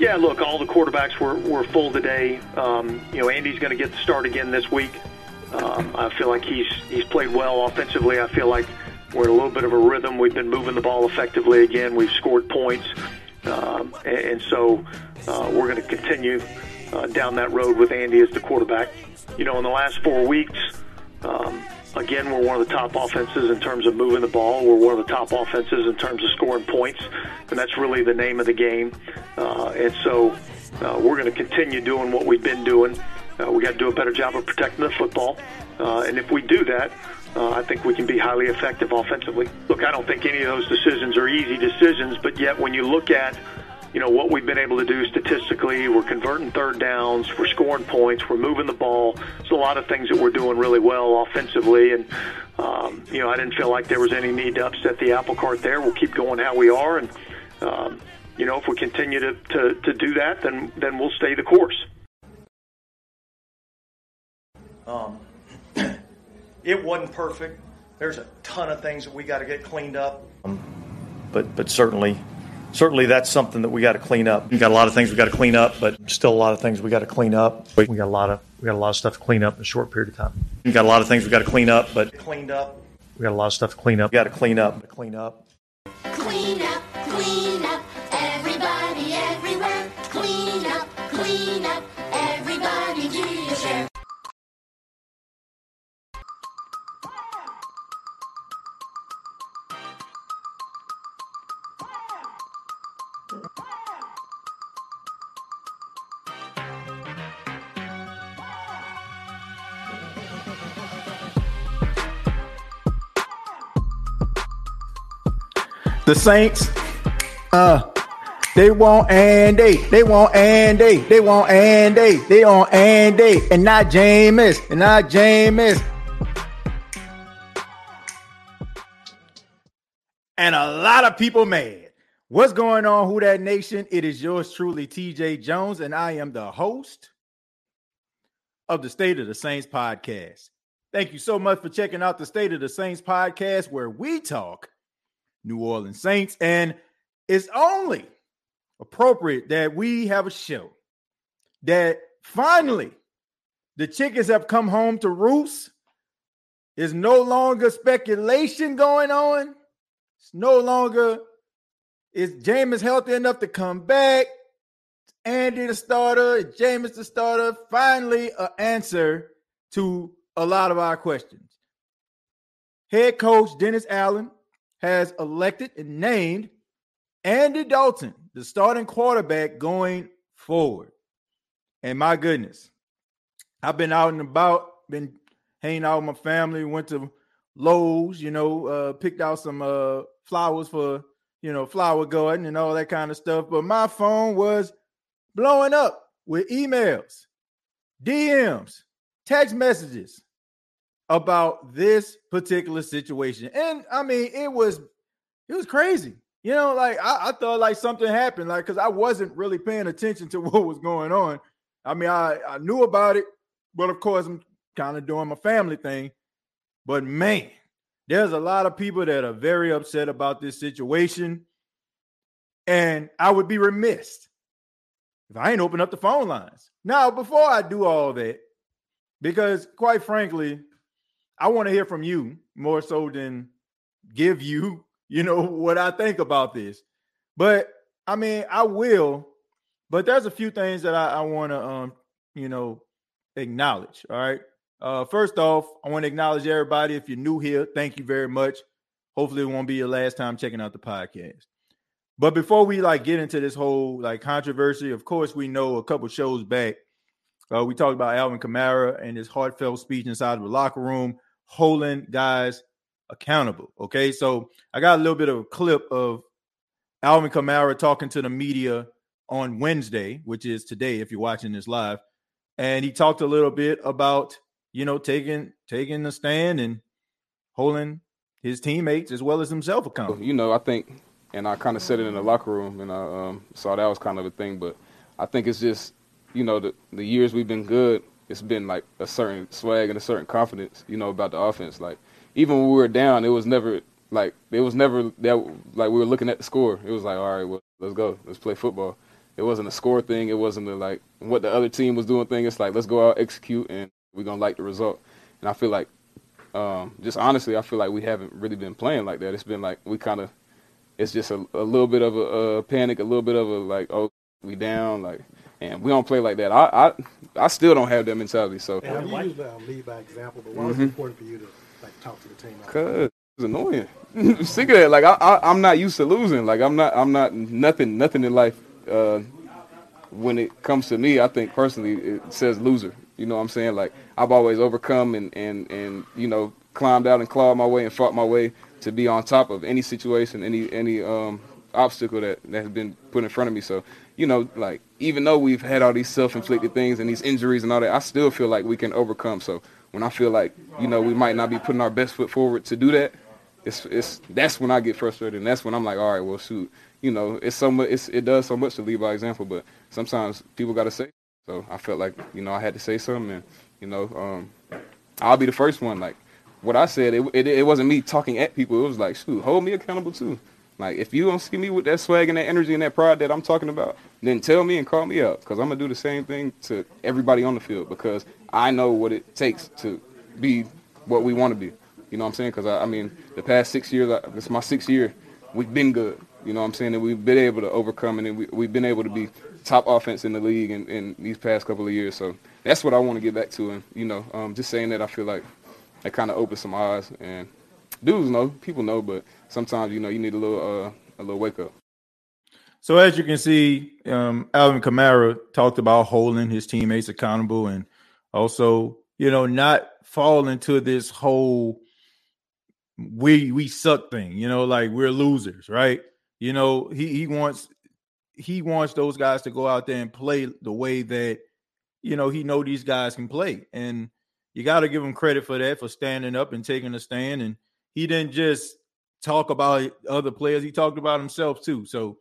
Yeah, look, all the quarterbacks were, were full today. Um, you know, Andy's going to get the start again this week. Um, I feel like he's he's played well offensively. I feel like we're in a little bit of a rhythm. We've been moving the ball effectively again. We've scored points, um, and, and so uh, we're going to continue uh, down that road with Andy as the quarterback. You know, in the last four weeks, again, we're one of the top offenses in terms of moving the ball. We're one of the top offenses in terms of scoring points, and that's really the name of the game. Uh, and so uh, we're going to continue doing what we've been doing. Uh, we got to do a better job of protecting the football, uh, and if we do that, uh, I think we can be highly effective offensively. Look, I don't think any of those decisions are easy decisions, but yet when you look at you know what we've been able to do statistically, we're converting third downs, we're scoring points, we're moving the ball. There's a lot of things that we're doing really well offensively, and um, you know I didn't feel like there was any need to upset the apple cart there. We'll keep going how we are, and um, you know if we continue to, to, to do that, then then we'll stay the course. Um, it wasn't perfect. There's a ton of things that we got to get cleaned up. Um, but but certainly, certainly that's something that we got to clean up. We got a lot of things we got to clean up, but still a lot of things we got to clean up. We got a lot of we got a lot of stuff to clean up in a short period of time. We got a lot of things we got to clean up, but cleaned up. We got a lot of stuff to clean up. We got to clean up. Clean up. Clean up, clean The Saints, uh, they want Andy. They want Andy. They want Andy. They want Andy. And not Jameis. And not Jameis. And a lot of people mad. What's going on, Who That Nation? It is yours truly, TJ Jones, and I am the host of the State of the Saints podcast. Thank you so much for checking out the State of the Saints podcast, where we talk New Orleans Saints. And it's only appropriate that we have a show that finally the chickens have come home to roost. There's no longer speculation going on. It's no longer is Jameis healthy enough to come back? Andy the starter, is Jameis the starter? Finally, an answer to a lot of our questions. Head coach Dennis Allen has elected and named Andy Dalton the starting quarterback going forward. And my goodness, I've been out and about, been hanging out with my family, went to Lowe's, you know, uh, picked out some uh, flowers for, you know, flower garden and all that kind of stuff. But my phone was blowing up with emails, DMs, text messages about this particular situation. And I mean, it was it was crazy. You know, like I, I thought like something happened, like because I wasn't really paying attention to what was going on. I mean, I, I knew about it, but of course I'm kind of doing my family thing. But man, there's a lot of people that are very upset about this situation. And I would be remiss if I ain't open up the phone lines. Now, before I do all that, because quite frankly, I want to hear from you more so than give you, you know, what I think about this. But I mean, I will, but there's a few things that I, I want to, um, you know, acknowledge. All right. Uh, first off, I want to acknowledge everybody. If you're new here, thank you very much. Hopefully, it won't be your last time checking out the podcast. But before we like get into this whole like controversy, of course, we know a couple shows back, uh, we talked about Alvin Kamara and his heartfelt speech inside of the locker room holding guys accountable. Okay, so I got a little bit of a clip of Alvin Kamara talking to the media on Wednesday, which is today, if you're watching this live, and he talked a little bit about you know taking taking the stand and holding his teammates as well as himself accountable. You know, I think, and I kind of said it in the locker room, and I um, saw that was kind of a thing, but I think it's just you know the the years we've been good it's been like a certain swag and a certain confidence, you know, about the offense. Like even when we were down, it was never like it was never that like we were looking at the score. It was like, all right, well, let's go, let's play football. it wasn't a score thing. It wasn't a, like what the other team was doing thing. It's like let's go out execute and we're gonna like the result. And I feel like um, just honestly, I feel like we haven't really been playing like that. It's been like we kind of it's just a, a little bit of a, a panic, a little bit of a like oh we down like and we don't play like that. I I, I still don't have that mentality. So And you use uh, lead by example, but why was it important for you to like talk to the team? Like, Cause it's annoying. Sick of that. Like I, I, I'm not used to losing. Like I'm not. I'm not nothing. Nothing in life. Uh, when it comes to me, I think personally it says loser. You know what I'm saying? Like I've always overcome and and and you know climbed out and clawed my way and fought my way to be on top of any situation, any any um obstacle that that has been put in front of me. So you know, like even though we've had all these self-inflicted things and these injuries and all that, I still feel like we can overcome. So when I feel like you know we might not be putting our best foot forward to do that, it's it's that's when I get frustrated and that's when I'm like, all right, well shoot, you know, it's so much, it's, it does so much to lead by example, but sometimes people got to say. So I felt like you know I had to say something, and you know, um, I'll be the first one. Like what I said, it, it it wasn't me talking at people. It was like, shoot, hold me accountable too. Like if you don't see me with that swag and that energy and that pride that I'm talking about, then tell me and call me up because I'm gonna do the same thing to everybody on the field because I know what it takes to be what we want to be. You know what I'm saying? Because I, I mean, the past six years, I- is my sixth year. We've been good. You know what I'm saying? And we've been able to overcome and we, we've been able to be top offense in the league in, in these past couple of years. So that's what I want to get back to. And you know, um, just saying that, I feel like that kind of opens some eyes. And dudes know, people know, but sometimes you know you need a little uh, a little wake up. So as you can see, um, Alvin Kamara talked about holding his teammates accountable and also, you know, not fall into this whole we we suck thing, you know, like we're losers, right? You know, he he wants he wants those guys to go out there and play the way that you know he know these guys can play. And you got to give him credit for that for standing up and taking a stand and he didn't just talk about other players, he talked about himself too. So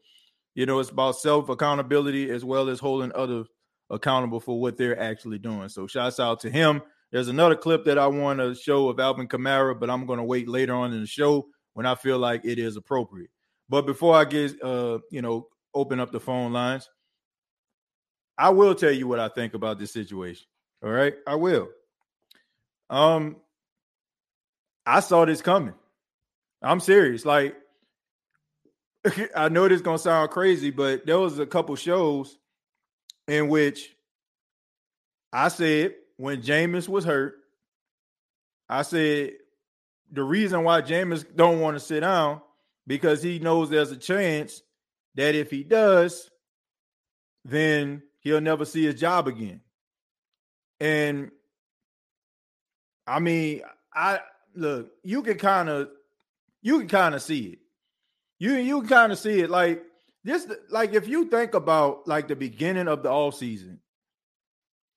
you know, it's about self accountability as well as holding others accountable for what they're actually doing. So, shouts out to him. There's another clip that I want to show of Alvin Kamara, but I'm going to wait later on in the show when I feel like it is appropriate. But before I get, uh, you know, open up the phone lines, I will tell you what I think about this situation. All right, I will. Um, I saw this coming. I'm serious. Like, I know this gonna sound crazy, but there was a couple shows in which I said when Jameis was hurt, I said the reason why Jameis don't want to sit down because he knows there's a chance that if he does, then he'll never see his job again. And I mean, I look, you can kind of you can kind of see it you you can kind of see it like this like if you think about like the beginning of the off season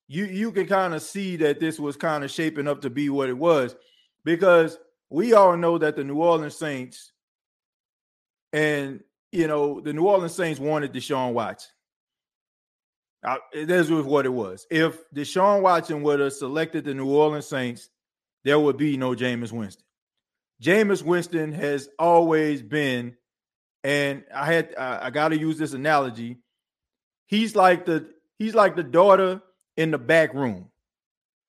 you you can kind of see that this was kind of shaping up to be what it was because we all know that the New Orleans Saints and you know the New Orleans Saints wanted Deshaun Watson. Uh, this what it was. If Deshaun Watson would have selected the New Orleans Saints, there would be no Jameis Winston. Jameis Winston has always been and I had uh, I got to use this analogy. He's like the he's like the daughter in the back room.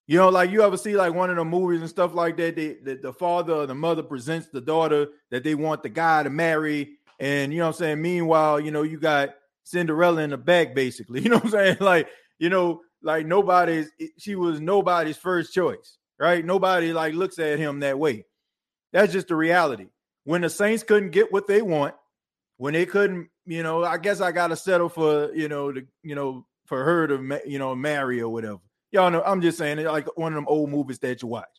You know, like you ever see like one of the movies and stuff like that. They, the, the father or the mother presents the daughter that they want the guy to marry, and you know what I'm saying. Meanwhile, you know you got Cinderella in the back, basically. You know what I'm saying? Like you know, like nobody's she was nobody's first choice, right? Nobody like looks at him that way. That's just the reality. When the Saints couldn't get what they want, when they couldn't, you know, I guess I got to settle for, you know, the, you know, for her to, you know, marry or whatever. Y'all know, I'm just saying, like one of them old movies that you watch,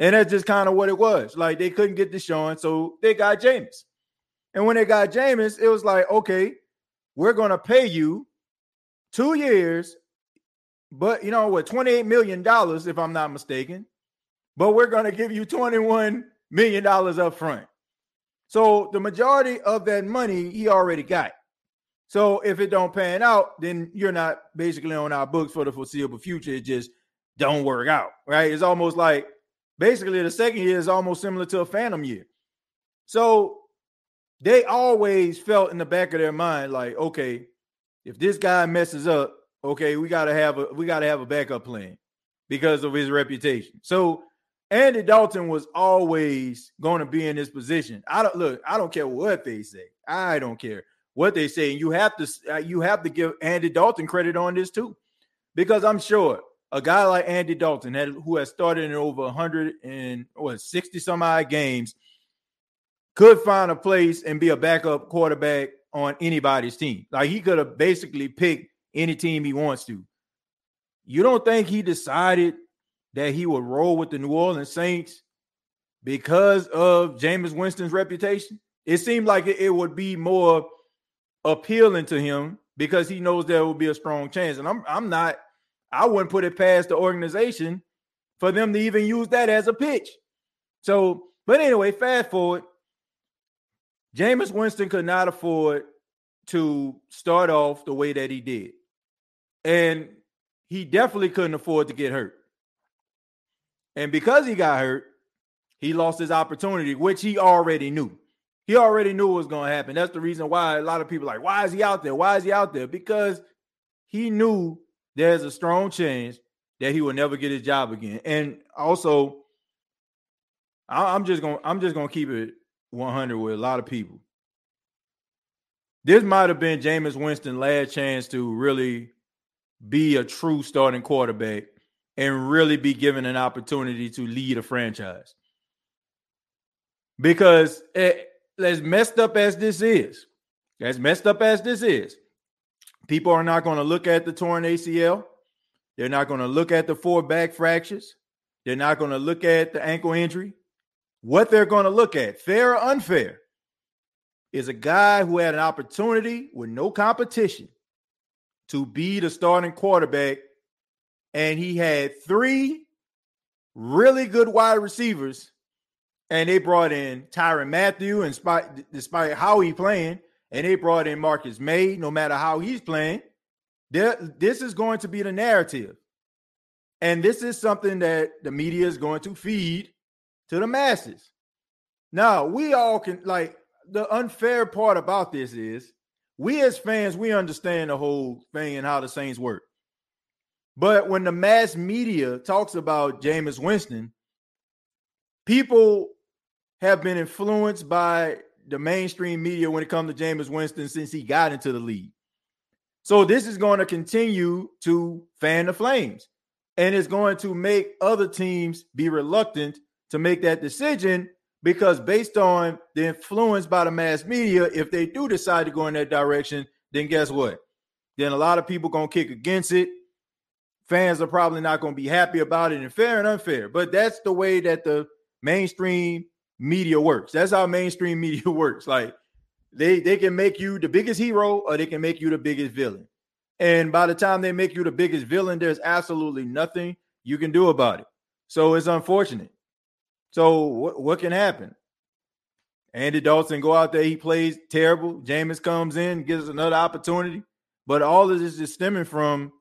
and that's just kind of what it was. Like they couldn't get Deshaun, so they got Jameis, and when they got Jameis, it was like, okay, we're gonna pay you two years, but you know what, 28 million dollars, if I'm not mistaken, but we're gonna give you 21 million dollars up front. So the majority of that money he already got. So if it don't pan out, then you're not basically on our books for the foreseeable future. It just don't work out, right? It's almost like basically the second year is almost similar to a phantom year. So they always felt in the back of their mind like, okay, if this guy messes up, okay, we gotta have a we gotta have a backup plan because of his reputation. So Andy Dalton was always going to be in this position. I don't look. I don't care what they say. I don't care what they say. And you have to uh, you have to give Andy Dalton credit on this too, because I'm sure a guy like Andy Dalton, had, who has started in over 100 and what 60 some odd games, could find a place and be a backup quarterback on anybody's team. Like he could have basically picked any team he wants to. You don't think he decided that he would roll with the New Orleans Saints because of Jameis Winston's reputation? It seemed like it, would be more appealing to him because he knows there will be a strong chance. And I'm I'm not, I wouldn't put it past the organization for them to even use that as a pitch. So, but anyway, fast forward. Jameis Winston could not afford to start off the way that he did. And he definitely couldn't afford to get hurt. And because he got hurt, he lost his opportunity, which he already knew. He already knew what was going to happen. That's the reason why a lot of people like, why is he out there? Why is he out there? Because he knew there's a strong chance that he will never get his job again. And also, I'm just gonna I'm just gonna keep it 100 with a lot of people. This might have been Jameis Winston's last chance to really be a true starting quarterback and really be given an opportunity to lead a franchise. Because it, as messed up as this is, as messed up as this is, people are not going to look at the torn ACL. They're not going to look at the four back fractures. They're not going to look at the ankle injury. What they're going to look at, fair or unfair, is a guy who had an opportunity with no competition to be the starting quarterback and he had three really good wide receivers, and they brought in Tyrann Mathieu, and despite, despite how he playing, and they brought in Marcus Maye, no matter how he's playing. This is going to be the narrative. And this is something that the media is going to feed to the masses. Now, we all can, like, the unfair part about this is we as fans, we understand the whole thing and how the Saints work. But when the mass media talks about Jameis Winston, people have been influenced by the mainstream media when it comes to Jameis Winston since he got into the league. So this is going to continue to fan the flames and it's going to make other teams be reluctant to make that decision because based on the influence by the mass media, if they do decide to go in that direction, then guess what? Then a lot of people going to kick against it fans are probably not going to be happy about it and fair and unfair. But that's the way that the mainstream media works. That's how mainstream media works. Like they they can make you the biggest hero or they can make you the biggest villain. And by the time they make you the biggest villain, there's absolutely nothing you can do about it. So it's unfortunate. So what, what can happen? Andy Dalton go out there, he plays terrible. Jameis comes in, gives another opportunity. But all of this is stemming from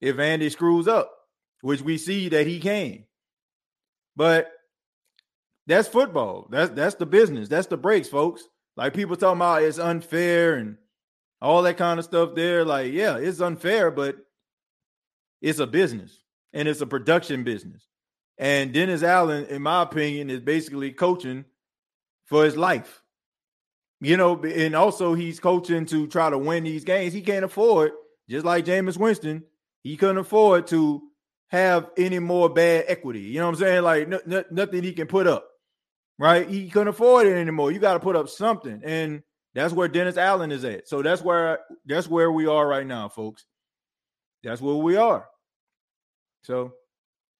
if Andy screws up, which we see that he can. But that's football. That's that's the business. That's the breaks, folks. Like people talking about it's unfair and all that kind of stuff there. Like, yeah, it's unfair, but it's a business and it's a production business. And Dennis Allen, in my opinion, is basically coaching for his life. You know, and also he's coaching to try to win these games. He can't afford, just like Jameis Winston, he couldn't afford to have any more bad equity. You know what I'm saying? Like n- n- nothing he can put up, right? He couldn't afford it anymore. You got to put up something, and that's where Dennis Allen is at. So that's where that's where we are right now, folks. That's where we are. So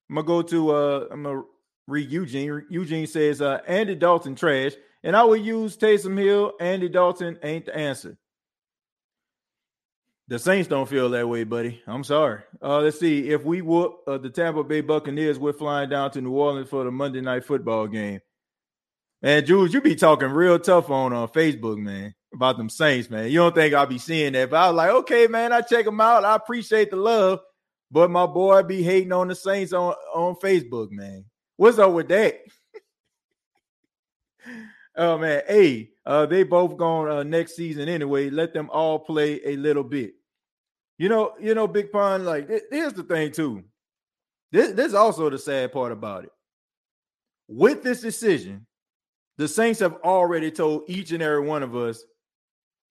I'm gonna go to uh I'm gonna read Eugene. Eugene says uh Andy Dalton trash, and I will use Taysom Hill. Andy Dalton ain't the answer. The Saints don't feel that way, buddy. I'm sorry. Uh, let's see. If we whoop uh, the Tampa Bay Buccaneers, we're flying down to New Orleans for the Monday night football game. Man, Jules, you be talking real tough on uh, Facebook, man, about them Saints, man. You don't think I'll be seeing that, but I was like, okay, man, I check them out. I appreciate the love, but my boy be hating on the Saints on on Facebook, man. What's up with that? oh man, hey, Uh, they both gone uh, next season anyway. Let them all play a little bit. You know, you know, Big Pun. Like, here's the thing too. This, this is also the sad part about it. With this decision, the Saints have already told each and every one of us,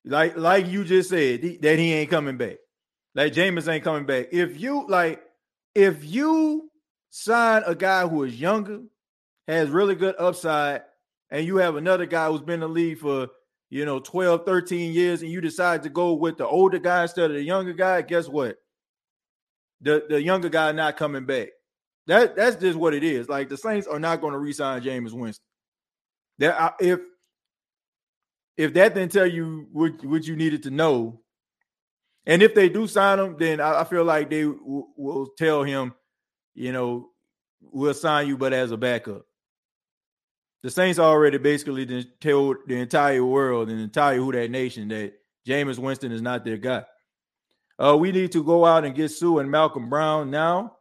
like, like you just said, that he ain't coming back. Like Jameis ain't coming back. If you like, if you sign a guy who is younger, has really good upside, and you have another guy who's been in the league for you know 12, 13 years, and you decide to go with the older guy instead of the younger guy, guess what? The the younger guy not coming back. That that's just what it is. Like the Saints are not going to re-sign Jameis Winston. That if if that didn't tell you what, what you needed to know, and if they do sign him, then I, I feel like they w- will tell him, you know, we'll sign you, but as a backup. The Saints already basically told the entire world and the entire Who That Nation that Jameis Winston is not their guy. Uh, we need to go out and get Sue and Malcolm Brown now.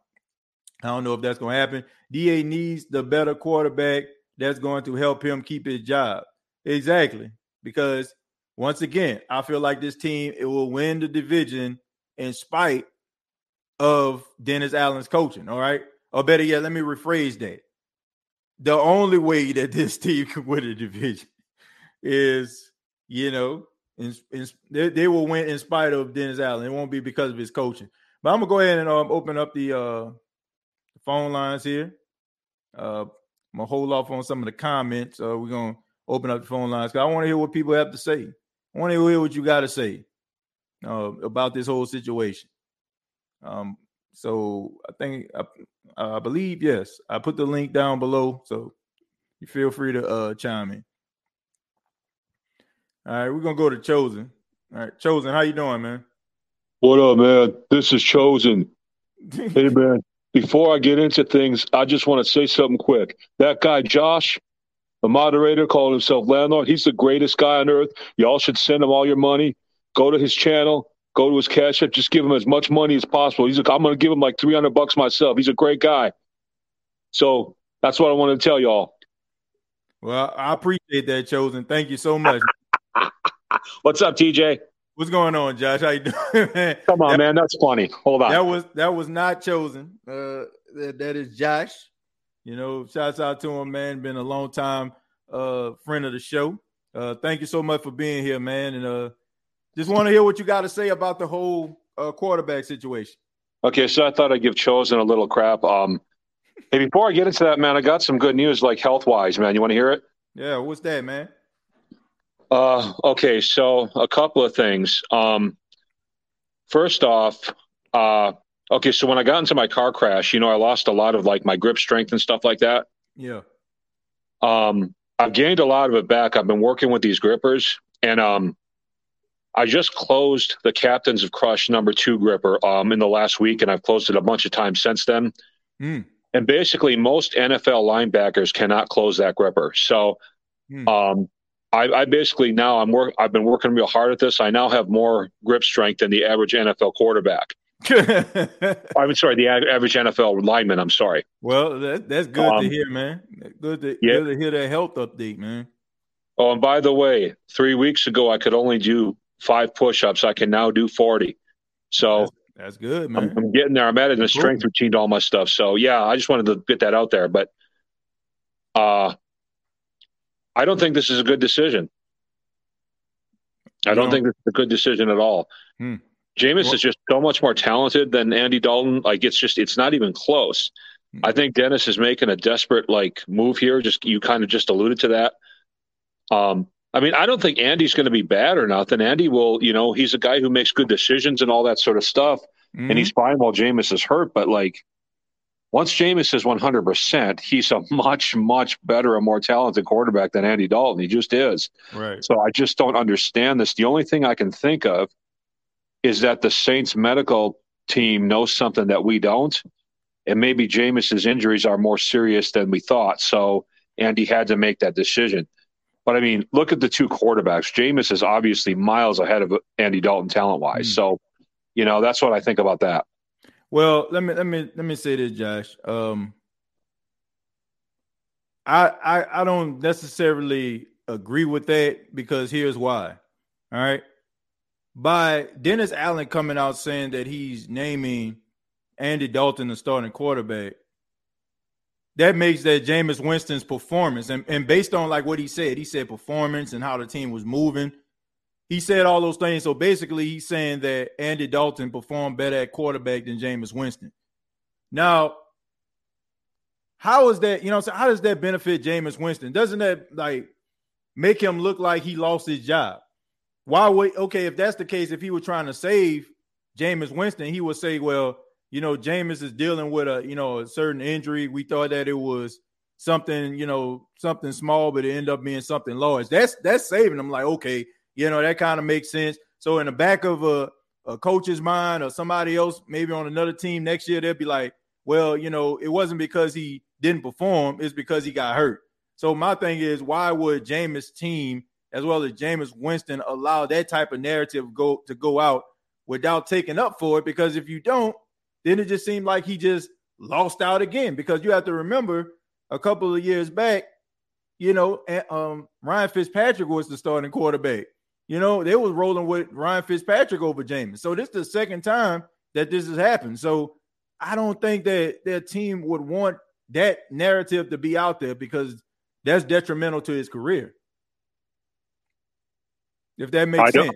I don't know if that's going to happen. DA needs the better quarterback that's going to help him keep his job. Exactly. Because once again, I feel like this team it will win the division in spite of Dennis Allen's coaching. All right. Or better yet, let me rephrase that. The only way that this team can win the division is, you know, in, in, they, they will win in spite of Dennis Allen. It won't be because of his coaching. But I'm gonna go ahead and um, open up the uh, phone lines here. Uh, I'm gonna hold off on some of the comments. Uh, we're gonna open up the phone lines because I want to hear what people have to say. I want to hear what you got to say uh, about this whole situation. Um, so I think I, I believe yes, I put the link down below, so you feel free to uh, chime in. All right, we're gonna go to Chosen. All right, Chosen, how you doing, man? What up, man? This is Chosen. Hey, man. Before I get into things, I just want to say something quick. That guy, Josh, the moderator, called himself landlord. He's the greatest guy on earth. Y'all should send him all your money. Go to his channel. Go to his cash app. Just give him as much money as possible. He's like, I'm going to give him like 300 bucks myself. He's a great guy. So that's what I wanted to tell y'all. Well, I appreciate that, Chosen. Thank you so much. What's up, TJ? What's going on, Josh? How you doing, man? Come on, that, man. That's funny. Hold on. That was that was not chosen. Uh, that, that is Josh. You know, shouts out to him, man. Been a long time uh friend of the show. Uh, thank you so much for being here, man. And uh, just want to hear what you got to say about the whole uh, quarterback situation. Okay, so I thought I'd give Chosen a little crap. Um, hey, before I get into that, man, I got some good news, like health wise, man. You want to hear it? Yeah, what's that, man? Uh, okay, so a couple of things. Um, first off, uh, okay, so when I got into my car crash, you know, I lost a lot of like my grip strength and stuff like that. Yeah. Um, I've gained a lot of it back. I've been working with these grippers, and um, I just closed the Captains of Crush number two gripper um, in the last week, and I've closed it a bunch of times since then. Mm. And basically, most NFL linebackers cannot close that gripper. So, Mm. um, I, I basically now I'm work. I've been working real hard at this. I now have more grip strength than the average NFL quarterback. I'm sorry, the average NFL lineman. I'm sorry. well, that, that's good Um, to hear, man. Good to, yeah. good to hear that health update, man. Oh, and by the way, three weeks ago I could only do five push-ups. I can now do forty. So That's, that's good, I'm. I'm getting there. I'm adding a strength Cool. routine to all my stuff. So yeah, I just wanted to get that out there. But uh, I don't think this is a good decision. I You don't don't- think this is a good decision at all. Hmm. Jameis Well- is just so much more talented than Andy Dalton. Like it's just it's not even close. Hmm. I think Dennis is making a desperate like move here. Just you kind of just alluded to that. Um, I mean, I don't think Andy's going to be bad or nothing. Andy will, you know, he's a guy who makes good decisions and all that sort of stuff Mhm. and he's fine while Jameis is hurt. But like, once Jameis is 100%, he's a much, much better and more talented quarterback than Andy Dalton. He just is. right. So I just don't understand this. The only thing I can think of is that the Saints medical team knows something that we don't. And maybe Jameis's injuries are more serious than we thought. So Andy had to make that decision. But I mean, look at the two quarterbacks. Jameis is obviously miles ahead of Andy Dalton talent wise. Hmm. So, you know, that's what I think about that. Well, let me let me let me say this, Josh. Um, I I I don't necessarily agree with that because here's why. All right. By Dennis Allen coming out saying that he's naming Andy Dalton the starting quarterback, that makes that Jameis Winston's performance. And, and based on like what he said, he said performance and how the team was moving. He said all those things. So basically, he's saying that Andy Dalton performed better at quarterback than Jameis Winston. Now, how is that? You know, so how does that benefit Jameis Winston? Doesn't that like make him look like he lost his job? Why would okay, if that's the case, if he were trying to save Jameis Winston, he would say, Well, you know, Jameis is dealing with a you know a certain injury. We thought that it was something, you know, something small, but it ended up being something large. That's that's saving him. Like, okay, you know, that kind of makes sense. So in the back of a, a coach's mind or somebody else, maybe on another team next year, they'll be like, well, you know, it wasn't because he didn't perform, it's because he got hurt. So my thing is, why would Jameis' team as well as Jameis Winston allow that type of narrative go to go out without taking up for it? Because if you don't, then it just seemed like he just lost out again. Because you have to remember a couple of years back, you know, um, Ryan Fitzpatrick was the starting quarterback. You know, they was rolling with Ryan Fitzpatrick over Jameis. So this is the second time that this has happened. So I don't think that their team would want that narrative to be out there because that's detrimental to his career. If that makes sense.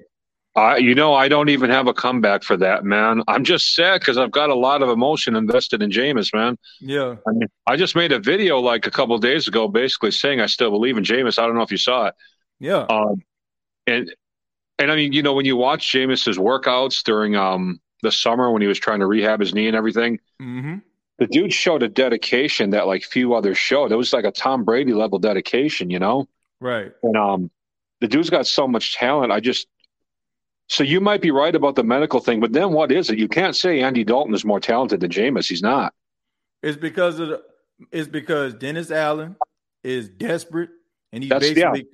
I, you know, I don't even have a comeback for that, man. I'm just sad because I've got a lot of emotion invested in Jameis, man. Yeah. I mean, I just made a video like a couple days ago, basically saying I still believe in Jameis. I don't know if you saw it. Yeah. Um, and and I mean, you know, when you watch Jameis's workouts during um the summer when he was trying to rehab his knee and everything, mm-hmm. the dude showed a dedication that like few others showed. It was like a Tom Brady level dedication, you know. Right. And um, the dude's got so much talent. I just so you might be right about the medical thing, but then what is it? You can't say Andy Dalton is more talented than Jameis. He's not. It's because of the, it's because Dennis Allen is desperate and he's That's- basically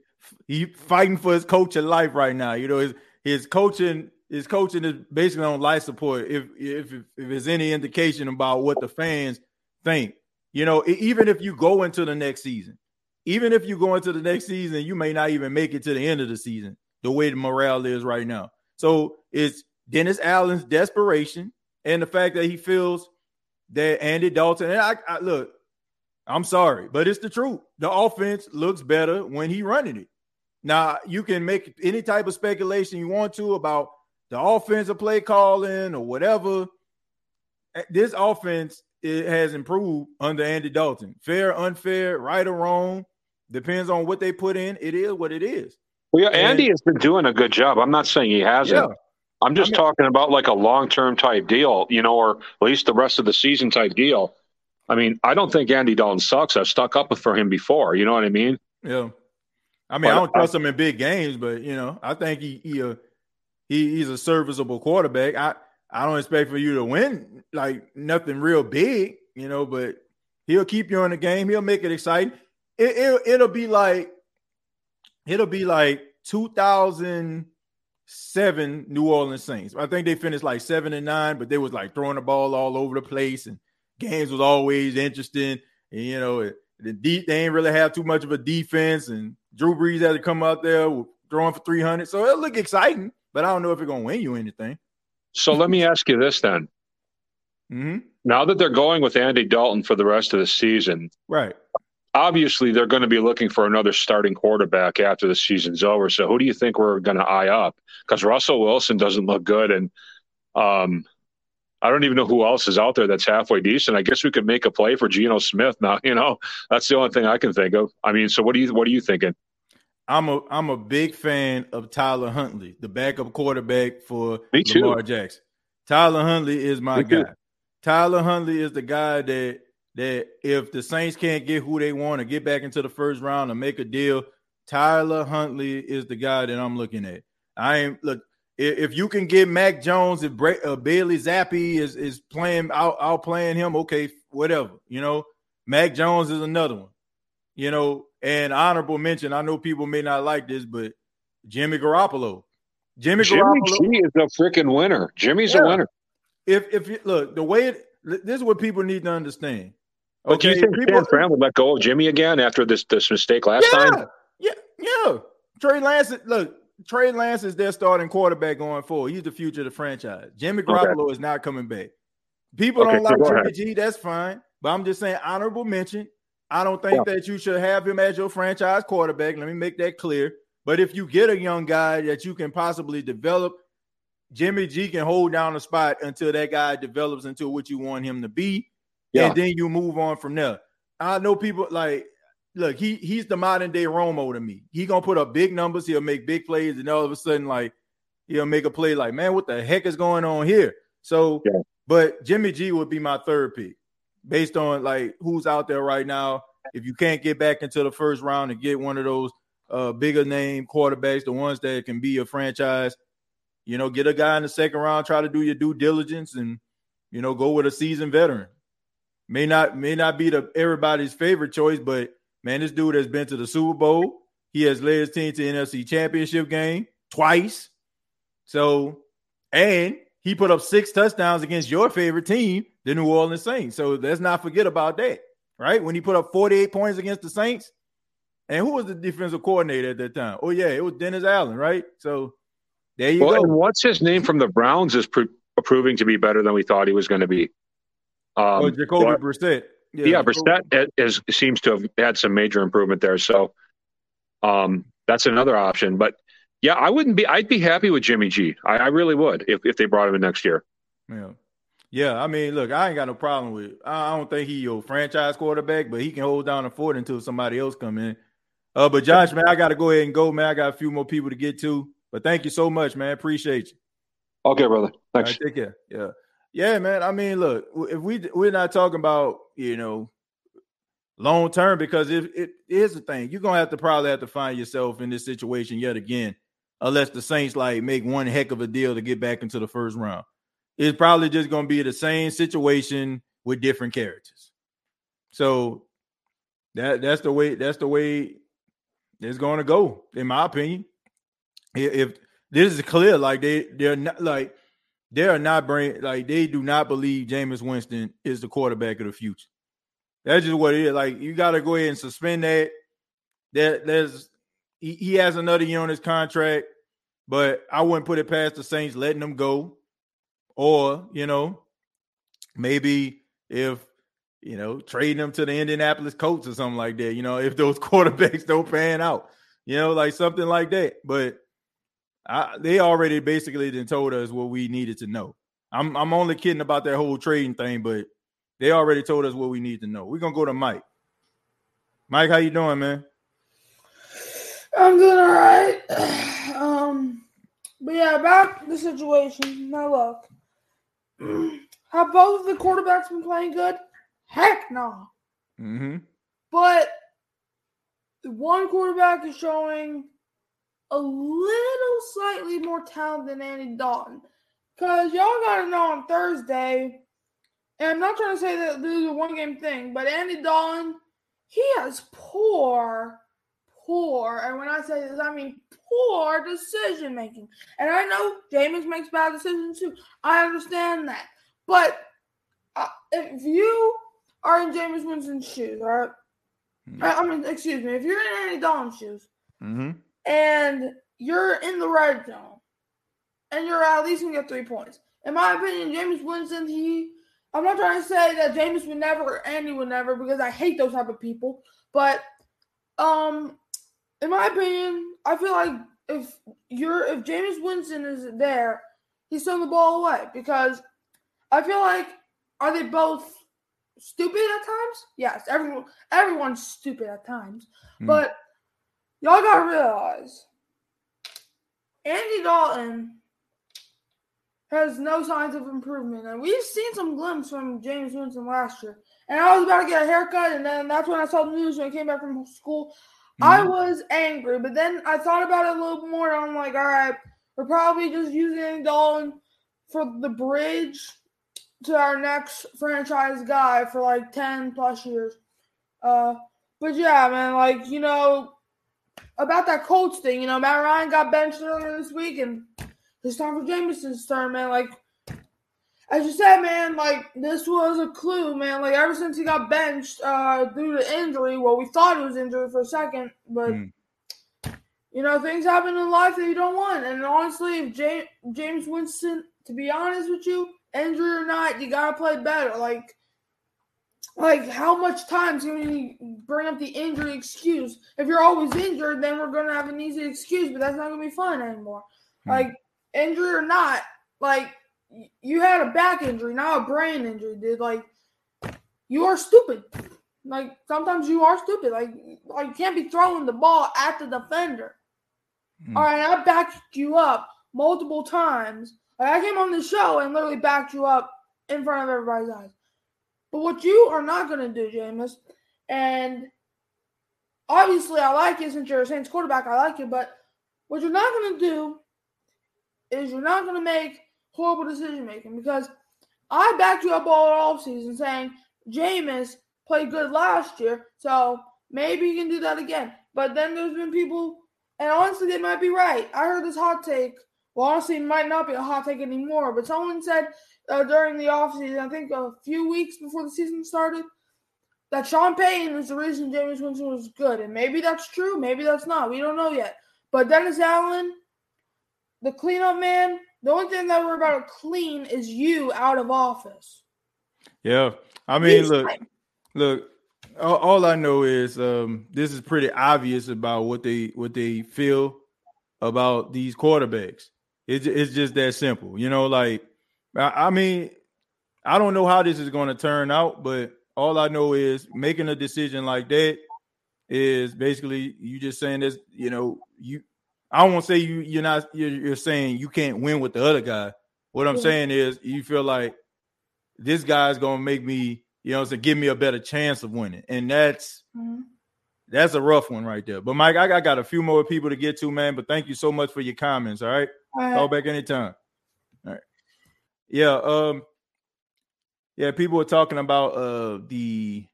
he fighting for his coaching life right now. You know, his his coaching his coaching is basically on life support. If if if, there's any indication about what the fans think, you know, even if you go into the next season, even if you go into the next season, you may not even make it to the end of the season. The way the morale is right now, so it's Dennis Allen's desperation and the fact that he feels that Andy Dalton. And I, I look, I'm sorry, but it's the truth. The offense looks better when he running it. Now you can make any type of speculation you want to about the offensive play calling or whatever. This offense it has improved under Andy Dalton. Fair, unfair, right or wrong, depends on what they put in. It is what it is. Well, yeah, Andy has been doing a good job. I'm not saying he hasn't. Yeah. I'm just I mean- talking about like a long term type deal, you know, or at least the rest of the season type deal. I mean, I don't think Andy Dalton sucks. I've stuck up for him before. You know what I mean? Yeah. I mean, I don't trust him in big games, but you know, I think he he, uh, he he's a serviceable quarterback. I I don't expect for you to win like nothing real big, you know, but he'll keep you in the game. He'll make it exciting. It, it it'll be like it'll be like 2007 New Orleans Saints. I think they finished like seven and nine, but they was like throwing the ball all over the place, and games was always interesting. And you know, it, the deep they ain't really have too much of a defense, and Drew Brees had to come out there throwing for 300. So it'll look exciting, but I don't know if it's gonna win you anything. So let me ask you this then. hmm Now that they're going with Andy Dalton for the rest of the season, Right. Obviously they're going to be looking for another starting quarterback after the season's over. So who do you think we're going to eye up? Because Russell Wilson doesn't look good, and um, I don't even know who else is out there that's halfway decent. I guess we could make a play for Geno Smith now. You know, that's the only thing I can think of. I mean, so what do you what are you thinking? I'm a I'm a big fan of Tyler Huntley, the backup quarterback for Me too. Lamar Jackson. Tyler Huntley is my Me too. guy. Tyler Huntley is the guy that that if the Saints can't get who they want to get back into the first round and make a deal, Tyler Huntley is the guy that I'm looking at. I ain't look if, you can get Mac Jones, if Bra- uh, Bailey Zappe is is playing out out playing him, okay, whatever. You know, Mac Jones is another one. You know, and honorable mention. I know people may not like this, but Jimmy Garoppolo. Jimmy, Jimmy Garoppolo. G is a freaking winner. Jimmy's Yeah. a winner. If if you look the way it, this is what people need to understand. But do you think people, San Fran would let go of Jimmy again after this this mistake last yeah, time? yeah, Yeah, Trey Lance. Look, Trey Lance is their starting quarterback going forward. He's the future of the franchise. Jimmy Garoppolo is not coming back. People Okay, don't like Jimmy ahead. G. That's fine, but I'm just saying honorable mention. I don't think that you should have him as your franchise quarterback. Let me make that clear. But if you get a young guy that you can possibly develop, Jimmy G can hold down the spot until that guy develops into what you want him to be, Yeah. and then you move on from there. I know people like look, he he's the modern day Romo to me. He gonna put up big numbers, he'll make big plays, and all of a sudden, like he'll make a play like, man, what the heck is going on here? So, Yeah. but Jimmy G would be my third pick based on like who's out there right now. If you can't get back into the first round and get one of those uh bigger name quarterbacks, the ones that can be a franchise, you know, get a guy in the second round, try to do your due diligence and you know, go with a seasoned veteran. May not may not be the everybody's favorite choice, but man, this dude has been to the Super Bowl. He has led his team to the NFC Championship game twice. So, and he put up six touchdowns against your favorite team, the New Orleans Saints. So let's not forget about that, right? When he put up 48 points against the Saints. And who was the defensive coordinator at that time? Oh, yeah, it was Dennis Allen, right? So there you Well, go. and what's his name from the Browns is pro- proving to be better than we thought he was going to be. Um, oh, Jacoby Brissett. yeah, Jacoby- Brissett is, seems to have had some major improvement there. So um, that's another option. But yeah, I wouldn't be. I'd be happy with Jimmy G. I, I really would if, if they brought him in next year. Yeah. Yeah, I mean, look, I ain't got no problem with. I I don't think he your franchise quarterback, but he can hold down the fort until somebody else come in. Uh, but Josh, man, I got to go ahead and go, man. I got a few more people to get to, but thank you so much, man. Appreciate you. Okay, brother. Thanks. right, take care. Yeah, yeah, man. I mean, look, if we we're not talking about you know long term, because if it is the thing, you're gonna have to probably have to find yourself in this situation yet again, unless the Saints like make one heck of a deal to get back into the first round. It's probably just gonna be the same situation with different characters. So that that's the way that's the way it's going to go, in my opinion. If, if this is clear, like they they're not like they are not brain like they do not believe Jameis Winston is the quarterback of the future. That's just what it is. Like you got to go ahead and suspend that. That there's he, he has another year on his contract, but I wouldn't put it past the Saints letting him go, or you know, maybe if you know trading him to the Indianapolis Colts or something like that. You know, if those quarterbacks don't pan out, you know, like something like that. But I, they already basically then told us what we needed to know. I'm I'm only kidding about that whole trading thing, but they already told us what we need to know. We're gonna go to Mike. Mike, how you doing, man? I'm doing all right. Um, but yeah, about the situation. Now look, have both of the quarterbacks been playing good? Heck no. Mm-hmm. But the one quarterback is showing a little slightly more talent than Andy Dalton. Because y'all got to know on Thursday, and I'm not trying to say that this is a one game thing, but Andy Dalton, he has poor, poor, and when I say this, I mean poor decision making. And I know Jameis makes bad decisions too. I understand that. But uh, if you are in Jameis Winston's shoes, all right? I I mean, excuse me, if you're in Andy Dalton's shoes Mm-hmm. And you're in the red zone and you're at least gonna get three points. In my opinion, James Winston, he I'm not trying to say that James would never or Andy would never because I hate those type of people. But um in my opinion, I feel like if you're if James Winston is there, he's throwing the ball away because I feel like are they both stupid at times? Yes, everyone everyone's stupid at times. Mm. But y'all gotta realize Andy Dalton has no signs of improvement. And we've seen some glimpses from Jameis Winston last year. And I was about to get a haircut, and then that's when I saw the news when I came back from school. I was angry, but then I thought about it a little more, and I'm like, all right, we're probably just using Andy Dalton for the bridge to our next franchise guy for like 10 plus years. Uh, but yeah, man, like, you know, about that Colts thing, you know, Matt Ryan got benched earlier this week, and it's time for Jameson's turn, man. Like, as you said, man, like, this was a clue, man. Like, ever since he got benched uh, due to injury, well, we thought it was injury for a second, but Mm. you know, things happen in life that you don't want. And honestly, if Jameis, Jameis Winston, to be honest with you, injury or not, you gotta play better. Like, like how much time can you bring up the injury excuse? If you're always injured, then we're gonna have an easy excuse, but that's not gonna be fun anymore. Hmm. Like, injury or not, like you had a back injury, not a brain injury, dude. Like, you are stupid. Like sometimes you are stupid. Like, like you can't be throwing the ball at the defender. Hmm. All right, I backed you up multiple times. Like I came on the show and literally backed you up in front of everybody's eyes. But what you are not going to do, Jameis, and obviously I like you since you're a Saints quarterback, I like you, but what you're not going to do is you're not going to make horrible decision making because I backed you up all offseason saying Jameis played good last year, so maybe you can do that again. But then there's been people, and honestly, they might be right. I heard this hot take. Well, honestly, it might not be a hot take anymore, but someone said uh, during the offseason, I think a few weeks before the season started, that Sean Payton is the reason Jameis Winston was good. And maybe that's true, maybe that's not. We don't know yet. But Dennis Allen, the cleanup man, the only thing that we're about to clean is you out of office. Yeah. I mean, He's look, look. All, all I know is um, this is pretty obvious about what they what they feel about these quarterbacks. It's it's just that simple, you know. Like, I, mean, I don't know how this is going to turn out, but all I know is making a decision like that is basically you just saying this. You know, you. I won't say you. You're not. You're, you're saying you can't win with the other guy. What I'm Yeah. saying is you feel like this guy's gonna make me, you know, to give me a better chance of winning, and that's Mhm. that's a rough one right there. But Mike, I, I got a few more people to get to, man. But thank you so much for your comments. All right, All right. call back anytime. Yeah, um, yeah. People were talking about uh the.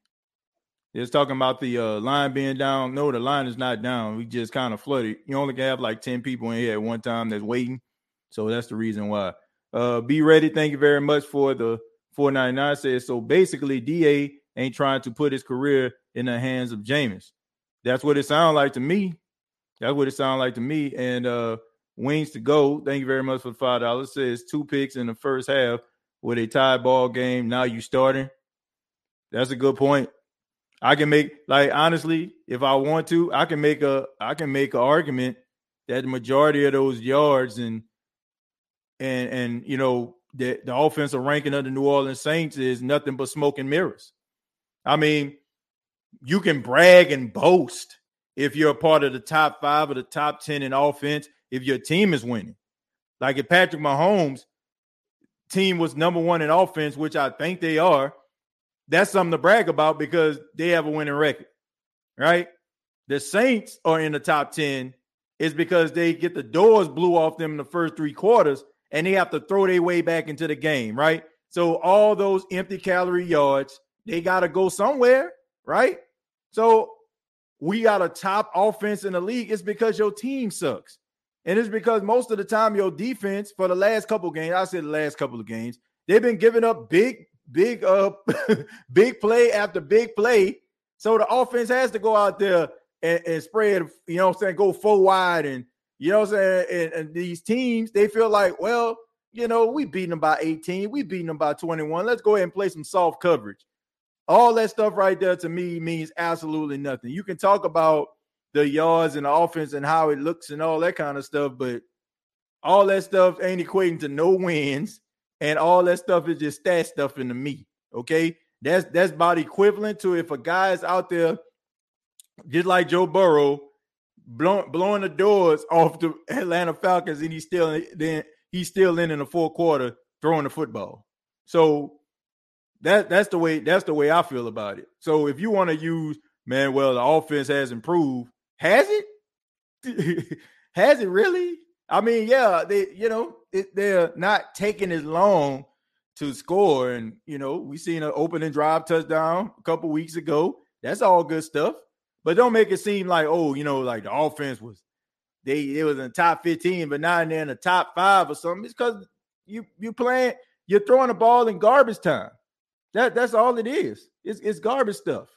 They was talking about the uh, line being down. No, the line is not down. We just kind of flooded. You only can have like 10 people in here at one time that's waiting. So that's the reason why. Uh, be ready. Thank you very much for the 499 says so basically DA ain't trying to put his career in the hands of Jameis. That's what it sounds like to me. That's what it sounds like to me. And uh wings to go. Thank you very much for the five dollars. Says two picks in the first half with a tie ball game. Now you starting. That's a good point. I can make like honestly, if I want to, I can make a I can make an argument that the majority of those yards and and and you know the the offensive ranking of the New Orleans Saints is nothing but smoke and mirrors. I mean, you can brag and boast if you're a part of the top five or the top ten in offense if your team is winning. Like if Patrick Mahomes' team was number one in offense, which I think they are, that's something to brag about because they have a winning record, right? The Saints are in the top 10 is because they get the doors blew off them in the first three quarters and they have to throw their way back into the game, right? So all those empty calorie yards, they got to go somewhere, right? So we got a top offense in the league. It's because your team sucks. And it's because most of the time your defense for the last couple games, I said the last couple of games, they've been giving up big, big, uh, big play after big play. So the offense has to go out there and, and spread, you know I'm saying, go full wide. And, you know what I'm saying? And, and these teams, they feel like, well, you know, we beating them by 18, we beating them by 21. Let's go ahead and play some soft coverage. All that stuff right there to me means absolutely nothing. You can talk about the yards and the offense and how it looks and all that kind of stuff, but all that stuff ain't equating to no wins, and all that stuff is just stat stuff into me. Okay, that's that's about equivalent to if a guy is out there just like Joe Burrow blowing blowing the doors off the Atlanta Falcons, and he's still then he's still in in the fourth quarter throwing the football. So that that's the way that's the way I feel about it. So if you want to use man, well, the offense has improved. Has it? has it really? I mean, yeah, they you know it, they're not taking as long to score, and you know we seen an opening drive touchdown a couple weeks ago. That's all good stuff, but don't make it seem like oh, you know, like the offense was they it was in the top fifteen, but not in the top five or something. It's because you you playing you're throwing the ball in garbage time. That that's all it is. It's it's garbage stuff.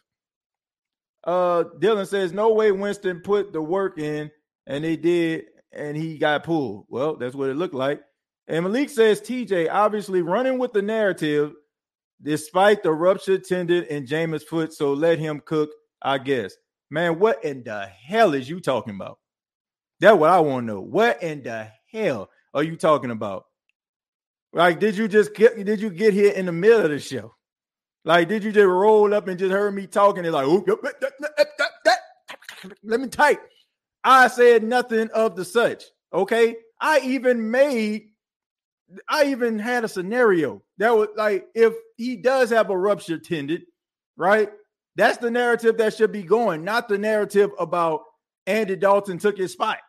Uh, Dylan says no way Winston put the work in and they did, and he got pulled. Well, that's what it looked like. And Malik says TJ obviously running with the narrative despite the ruptured tendon in Jameis' foot. So let him cook, I guess. Man, what in the hell is you talking about? That's what I want to know. What in the hell are you talking about? Like, did you just get did you get here in the middle of the show? Like, did you just roll up and just heard me talking and like, let me type. I said nothing of the such. Okay. I even made I even had a scenario that was like if he does have a ruptured tendon, right? That's the narrative that should be going, not the narrative about Andy Dalton took his spot.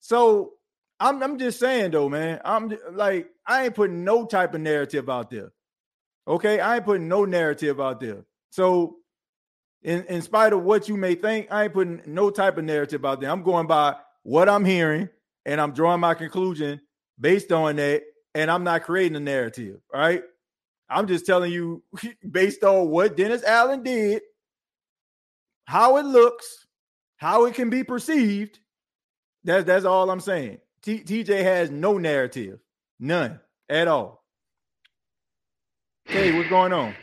So I'm I'm just saying though, man. I'm like I ain't putting no type of narrative out there. Okay, I ain't putting no narrative out there. So in, in spite of what you may think, I ain't putting no type of narrative out there. I'm going by what I'm hearing and I'm drawing my conclusion based on that and I'm not creating a narrative, right? I'm just telling you based on what Dennis Allen did, how it looks, how it can be perceived. That's that's all I'm saying. T- TJ has no narrative, none at all. Hey, what's going on?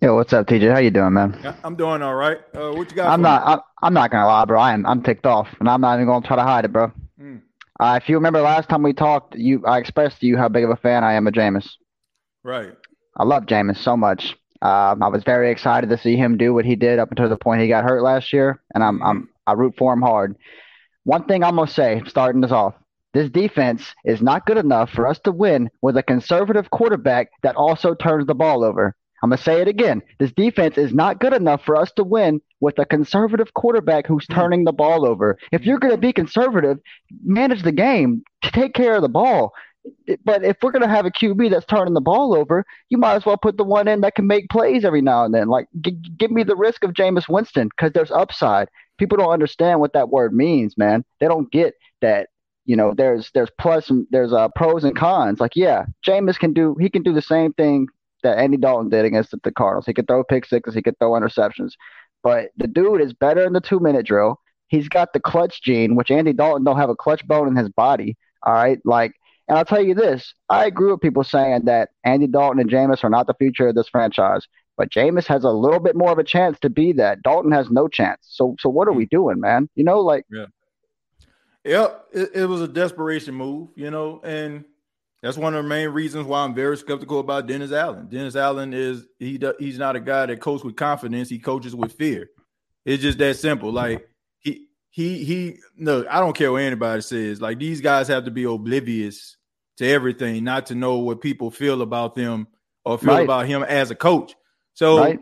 Yo, what's up, TJ? How you doing, man? I'm doing all right. Uh, what you got? I'm not. I'm, I'm not gonna lie, bro. I am. I'm ticked off, and I'm not even gonna try to hide it, bro. Mm. Uh, if you remember last time we talked, you I expressed to you how big of a fan I am of Jameis. Right. I love Jameis so much. Um, I was very excited to see him do what he did up until the point he got hurt last year, and I'm I'm I root for him hard. One thing I'm gonna say, starting this off, this defense is not good enough for us to win with a conservative quarterback that also turns the ball over. I'm going to say it again. This defense is not good enough for us to win with a conservative quarterback who's hmm. turning the ball over. If you're going to be conservative, manage the game, take care of the ball. But if we're going to have a QB that's turning the ball over, you might as well put the one in that can make plays every now and then. Like, g- give me the risk of Jameis Winston because there's upside. People don't understand what that word means, man. They don't get that you know there's there's plus there's uh pros and cons. Like yeah Jameis can do he can do the same thing that Andy Dalton did against the, the Cardinals. He could throw pick sixes he could throw interceptions. But the dude is better in the two minute drill. He's got the clutch gene which Andy Dalton don't have a clutch bone in his body all right? Like and I'll tell you this I agree with people saying that Andy Dalton and Jameis are not the future of this franchise but Jameis has a little bit more of a chance to be that. Dalton has no chance. So so what are we doing man? You know like yeah Yep, it, it, was a desperation move, you know, and that's one of the main reasons why I'm very skeptical about Dennis Allen. Dennis Allen is he he's not a guy that coaches with confidence; he coaches with fear. It's just that simple. Like he he he. No, I don't care what anybody says. Like these guys have to be oblivious to everything, not to know what people feel about them or feel right. about him as a coach. So right.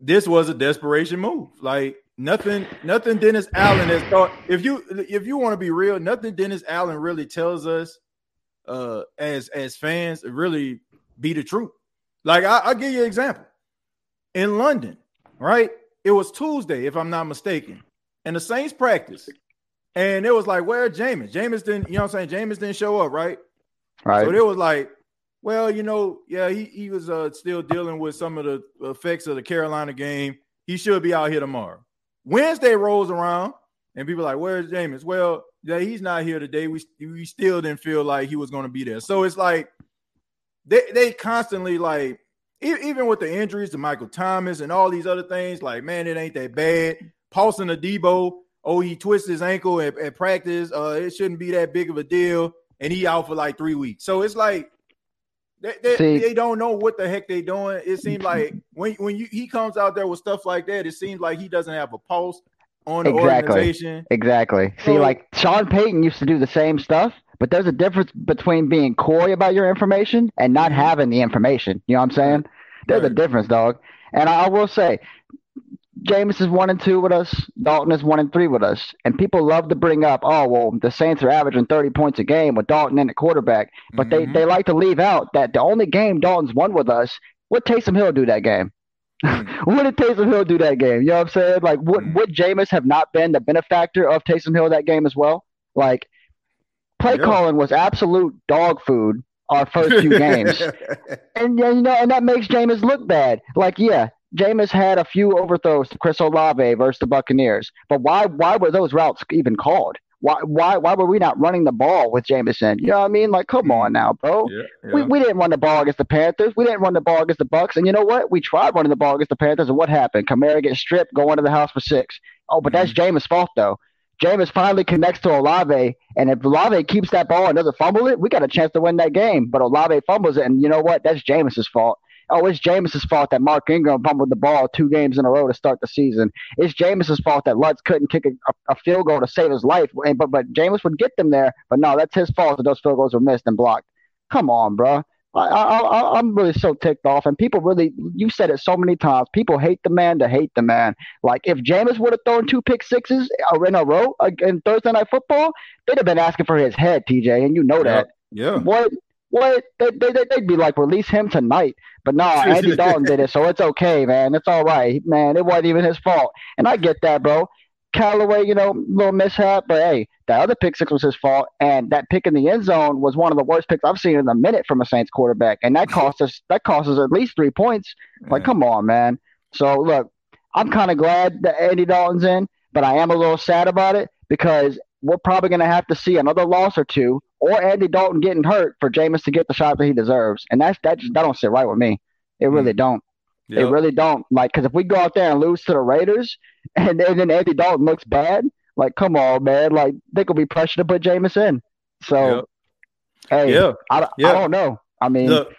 this was a desperation move. Like nothing nothing Dennis Allen has thought if you if you want to be real, nothing Dennis Allen really tells us uh as as fans really be the truth. Like I, will give you an example. In London, right? It was Tuesday, if I'm not mistaken, and the Saints practice. And it was like, where Jameis? Jameis didn't, you know what I'm saying? Jameis didn't show up, right? Right. So it was like, well, you know, yeah, he, he was uh, still dealing with some of the effects of the Carolina game. He should be out here tomorrow. Wednesday rolls around and people like, where's Jameis? Well, yeah, he's not here today. We we still didn't feel like he was going to be there. So it's like they they constantly like even with the injuries to Michael Thomas and all these other things, like man, it ain't that bad. Paulson Adebo, oh, he twists his ankle at, at practice. Uh, it shouldn't be that big of a deal, and he out for like three weeks. So it's like they, they, they, don't know what the heck they're doing. It seems like when when you he comes out there with stuff like that, it seems like he doesn't have a pulse on the exactly. organization. Exactly. So, See, like Sean Payton used to do the same stuff, but there's a difference between being coy about your information and not mm-hmm. having the information. You know what I'm saying? There's right. a difference, dog. And I will say, Jameis is one and two with us. Dalton is one and three with us. And people love to bring up, oh, well, the Saints are averaging 30 points a game with Dalton in the quarterback. But mm-hmm. they, they like to leave out that the only game Dalton's won with us, what Taysom Hill do that game? Mm-hmm. what did Taysom Hill do that game? You know what I'm saying? Like, would, mm-hmm. would Jameis have not been the benefactor of Taysom Hill that game as well? Like, play calling was absolute dog food our first few games. and you know, and that makes Jameis look bad. Like, yeah, Jameis had a few overthrows to Chris Olave versus the Buccaneers, but why why were those routes even called? Why why why were we not running the ball with Jamison? You know what I mean? Like, come on now, bro. Yeah, We, yeah. we didn't run the ball against the Panthers. We didn't run the ball against the Bucks. And you know what? We tried running the ball against the Panthers, and what happened? Kamara gets stripped, going to the house for six. Oh, but that's mm-hmm. Jameis' fault though. Jameis finally connects to Olave, and if Olave keeps that ball and doesn't fumble it, we got a chance to win that game. But Olave fumbles it, and you know what? That's Jameis' fault. Oh, it's Jameis' fault that Mark Ingram fumbled the ball two games in a row to start the season. It's Jameis' fault that Lutz couldn't kick a, a field goal to save his life. And, but but Jameis would get them there. But no, that's his fault that those field goals were missed and blocked. Come on, bro. I, I, I, I'm really so ticked off, and people really, you said it so many times. People hate the man to hate the man. Like if Jameis would have thrown two pick sixes in a row uh, in Thursday night football, they'd have been asking for his head, TJ, and you know that. Yeah. What? What? They, they, they- they'd be like, release him tonight. But no, Andy Dalton did it, so it's okay, man. It's all right, man. It wasn't even his fault, and I get that, bro. Callaway, you know, little mishap, but hey, that other pick six was his fault, and that pick in the end zone was one of the worst picks I've seen in a minute from a Saints quarterback, and that cost us that cost us at least three points. Like, Yeah. come on, man. So look, I'm kind of glad that Andy Dalton's in, but I am a little sad about it because we're probably going to have to see another loss or two, or Andy Dalton getting hurt for Jameis to get the shot that he deserves, and that's that just that don't sit right with me. It really mm. don't. It really don't. Like, because if we go out there and lose to the Raiders, and then, then Andy Dalton looks bad, like, come on, man. Like, they could be pressured to put Jameis in. So, Yep. hey, Yeah. I, Yeah. I don't know. I mean, Look,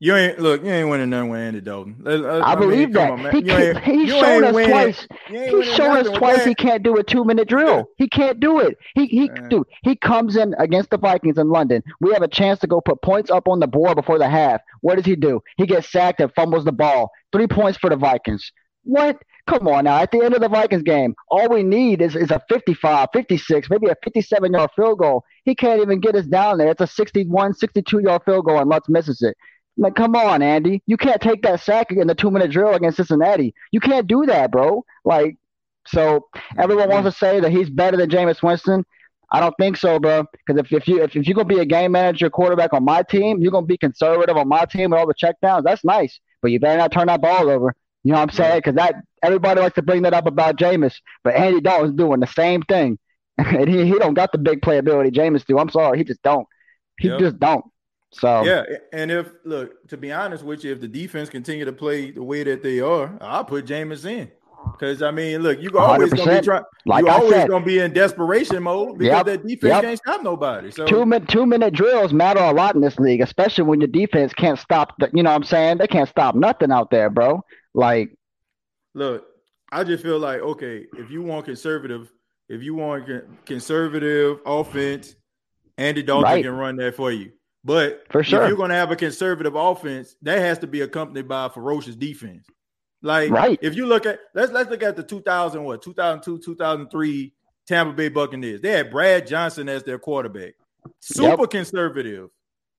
you ain't look. You ain't winning nothing with Andy Dalton. Uh, uh, I, believe come that. on, man. he You can't, ain't- he's you shown us winning- twice. He's shown us twice he can't do a two minute drill. He can't do it. He he Man. dude, he comes in against the Vikings in London. We have a chance to go put points up on the board before the half. What does he do? He gets sacked and fumbles the ball. Three points for the Vikings. What? Come on now. At the end of the Vikings game, all we need is, is a 55, 56, maybe a 57 yard field goal. He can't even get us down there. It's a 61, 62 yard field goal, and Lutz misses it. Like, come on, Andy. You can't take that sack in the two minute drill against Cincinnati. You can't do that, bro. Like, so everyone wants to say that he's better than Jameis Winston. I don't think so, bro. Because if, if you if, if you're gonna be a game manager quarterback on my team, you're gonna be conservative on my team with all the checkdowns. That's nice, but you better not turn that ball over. You know what I'm saying? Because that everybody likes to bring that up about Jameis, but Andy Dalton's doing the same thing, and he he don't got the big playability Jameis do. I'm sorry, he just don't. He Yep. just don't. So Yeah, and if look, to be honest with you, if the defense continue to play the way that they are, I'll put Jameis in. Because I mean, look, you always gonna be 100%. trying. Like you always said. gonna be in desperation mode because Yep, that defense yep. can't stop nobody. So two minute two minute drills matter a lot in this league, especially when your defense can't stop. The, you know what I'm saying? They can't stop nothing out there, bro. Like look, I just feel like okay, if you want conservative, if you want conservative offense, Andy Dalton Right. can run that for you. But For sure. if you're gonna have a conservative offense, that has to be accompanied by a ferocious defense. Like Right. if you look at let's let's look at the 2000 what 2002 2003 Tampa Bay Buccaneers. They had Brad Johnson as their quarterback, super conservative,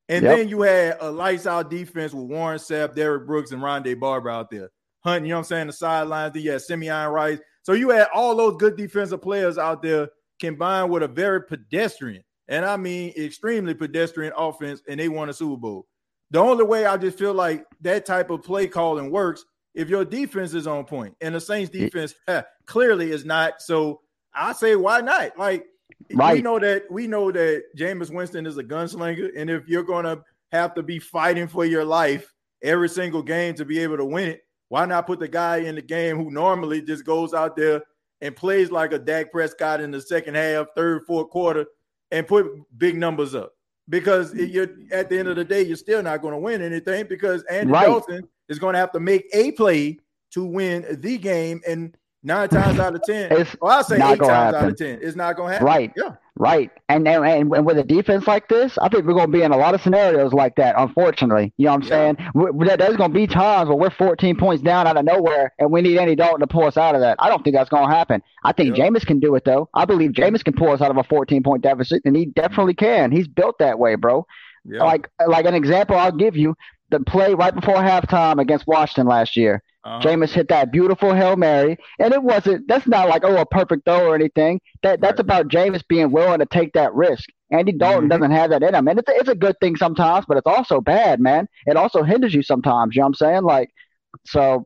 and Yep. then you had a lights out defense with Warren Sapp, Derrick Brooks, and Rondé Barber out there hunting. You know what I'm saying? The sidelines. Then you had Simeon Rice. So you had all those good defensive players out there combined with a very pedestrian, and I mean extremely pedestrian offense, and they won a Super Bowl. The only way I just feel like that type of play calling works if your defense is on point, and the Saints defense uh, clearly is not. So I say, why not? Like we Right. know that we know that Jameis Winston is a gunslinger, and if you're gonna have to be fighting for your life every single game to be able to win it, why not put the guy in the game who normally just goes out there and plays like a Dak Prescott in the second half, third, fourth quarter, and put big numbers up? Because you're at the end of the day, you're still not going to win anything because Andy Right. Dalton is going to have to make a play to win the game, and nine times out of ten, It's well, I'll say not eight gonna times out happen. of ten, it's not going to happen. Right. Yeah. Right. And, and and with a defense like this, I think we're going to be in a lot of scenarios like that, unfortunately. You know what I'm Yeah. saying? we we- there's going to be times where we're 14 points down out of nowhere and we need Andy Dalton to pull us out of that. I don't think that's going to happen. I think Yeah. Jameis can do it, though. I believe Jameis can pull us out of a 14 point deficit, and he definitely can. He's built that way, bro. Yeah. Like like an example I'll give you the play right before halftime against Washington last year. Uh-huh. Jameis hit that beautiful Hail Mary. And it wasn't that's not like, oh, a perfect throw or anything. That that's Right. about Jameis being willing to take that risk. Andy Dalton Mhm. doesn't have that in him. And it's a, it's a good thing sometimes, but it's also bad, man. It also hinders you sometimes, you know what I'm saying? Like so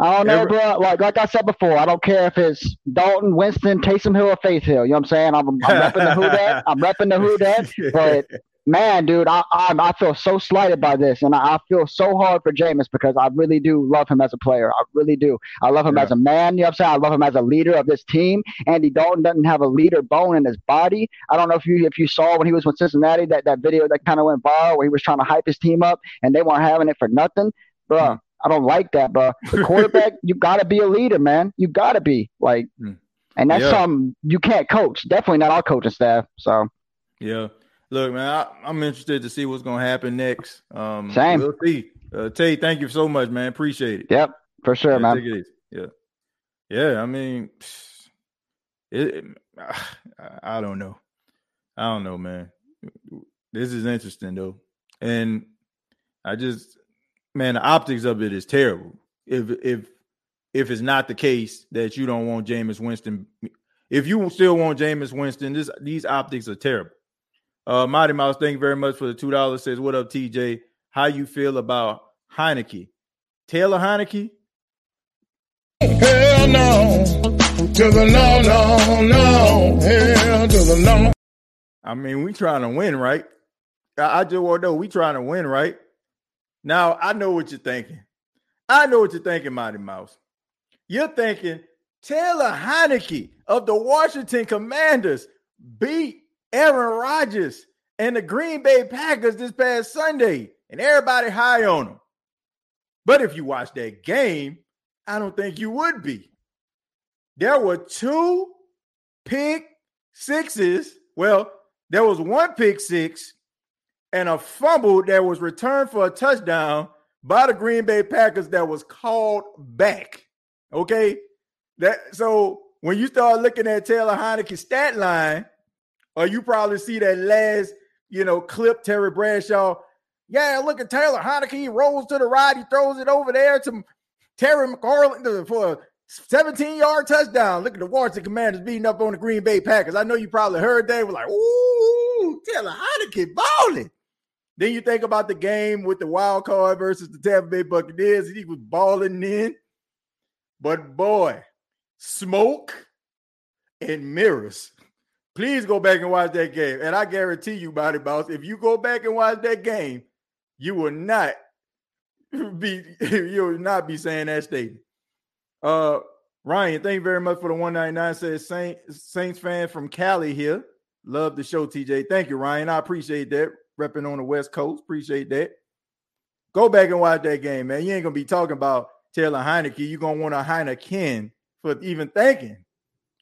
I don't know, Every- bro. Like like I said before, I don't care if it's Dalton, Winston, Taysom Hill, or Faith Hill. You know what I'm saying? I'm, I'm repping the who that. I'm repping the who that. But man, dude, I, I I feel so slighted by this, and I, I feel so hard for Jameis because I really do love him as a player. I really do. I love him Yeah. as a man. You know what I'm saying? I love him as a leader of this team. Andy Dalton doesn't have a leader bone in his body. I don't know if you if you saw when he was with Cincinnati that that video that kind of went viral where he was trying to hype his team up and they weren't having it for nothing, bro. Mm. I don't like that, bro. The quarterback, you gotta be a leader, man. You gotta be like, Mm. and that's Yeah. something you can't coach. Definitely not our coaching staff. So Yeah. Look, man, I, I'm interested to see what's going to happen next. Um, Same. We'll see. Uh, Tay, thank you so much, man. Appreciate it. yep, for sure, Yeah, man. take it easy. Yeah. Yeah. I mean, it, it- I don't know. I don't know, man. This is interesting though, and I just, man, the optics of it is terrible. If if if it's not the case that you don't want Jameis Winston, if you still want Jameis Winston, this these optics are terrible. Uh, Mighty Mouse, thank you very much for the two dollars. Says, "What up, TJ? How you feel about Heinicke? Taylor Heinicke? Hell no. To the no, no, no. Hell to the no. I mean, we trying to win, right? I, I just want to know we trying to win, right? Now I know what you're thinking. I know what you're thinking, Mighty Mouse. You're thinking Taylor Heinicke of the Washington Commanders beat Aaron Rodgers and the Green Bay Packers this past Sunday, and everybody high on him. But if you watch that game, I don't think you would be. There were two pick sixes. Well, there was one pick six and a fumble that was returned for a touchdown by the Green Bay Packers that was called back. Okay. That so when you start looking at Taylor Heinicke's stat line, or you probably see that last, you know, clip Terry Bradshaw. Yeah, look at Taylor Heinicke. He rolls to the right, he throws it over there to Terry McLaurin for a 17 yard touchdown. Look at the Washington Commanders beating up on the Green Bay Packers. I know you probably heard that. We're like, ooh, Taylor Heinicke balling. Then you think about the game with the wild card versus the Tampa Bay Buccaneers. He was balling in. But boy, smoke and mirrors. Please go back and watch that game. And I guarantee you, Body Boss, if you go back and watch that game, you will not be you will not be saying that statement. Uh Ryan, thank you very much for the 199. Says Saint, Saints fan from Cali here. Love the show, TJ. Thank you, Ryan. I appreciate that. Repping on the West Coast. Appreciate that. Go back and watch that game, man. You ain't gonna be talking about Taylor Heinicke. You're gonna want a Heineken for even thinking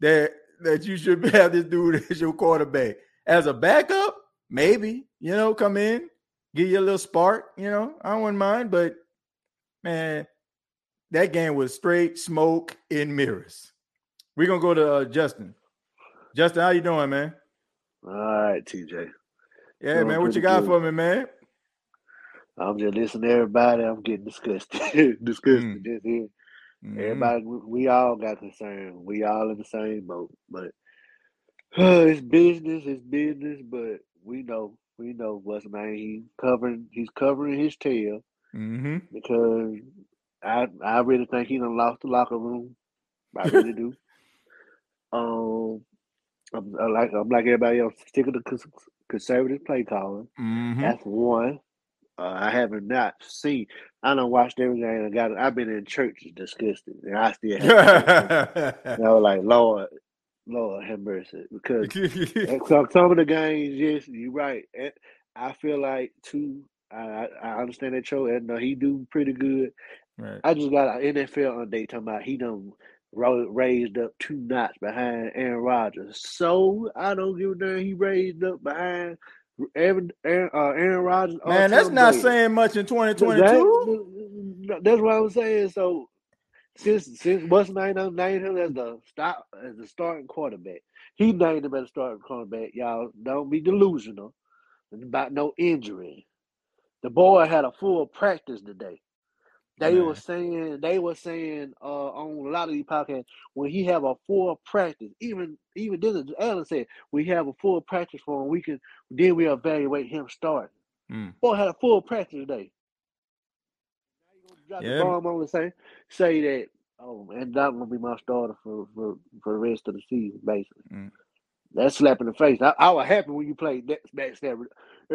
that that you should have this dude as your quarterback. As a backup, maybe, you know, come in, give you a little spark, you know. I wouldn't mind, but man, that game was straight smoke and mirrors. We're gonna go to uh, Justin. Justin, how you doing, man? All right, TJ. Yeah, Doing man. What you got good. for me, man? I'm just listening to everybody. I'm getting disgusted. disgusted Mm. just here. Mhm. Everybody, we all got concerned. We all in the same boat. But it's business, it's business. But we know, we know what's name. He covering, he's covering his tail Mm-hmm. because I, I really think he done lost the locker room. I really do. Um, I'm, I like, I'm like everybody else, sticking to cons- conservative play calling. Mm-hmm. That's one. Uh, I haven't not seen. I don't watched everything. I got. I've been in churches disgusted, and I still have. and I was like, Lord, Lord have mercy, because some of the games, yes, you're right. And I feel like too. I I understand that Joe and uh, he do pretty good. right. I just got an NFL update talking about he done ro- raised up two knots behind Aaron Rodgers. So I don't give a damn. He raised up behind Aaron Aaron, uh, Aaron Rodgers. Man, that's not saying much in 2022. That- that's what I'm saying. So since since what's name done named him as the stop as the starting quarterback, he named him as the starting quarterback. Y'all don't be delusional about no injury. The boy had a full practice today. They Man. were saying they were saying uh, on a lot of these podcasts when he have a full practice, even even Dennis Allen said we have a full practice for him. We can then we evaluate him starting. Mm. Boy had a full practice today. Now you gonna drop Yeah. the bomb on and say say that. Oh man, that's gonna be my starter for for, for the rest of the season, basically. Mm. That's slap in the face. I, I was happy when you played that backstab. Uh,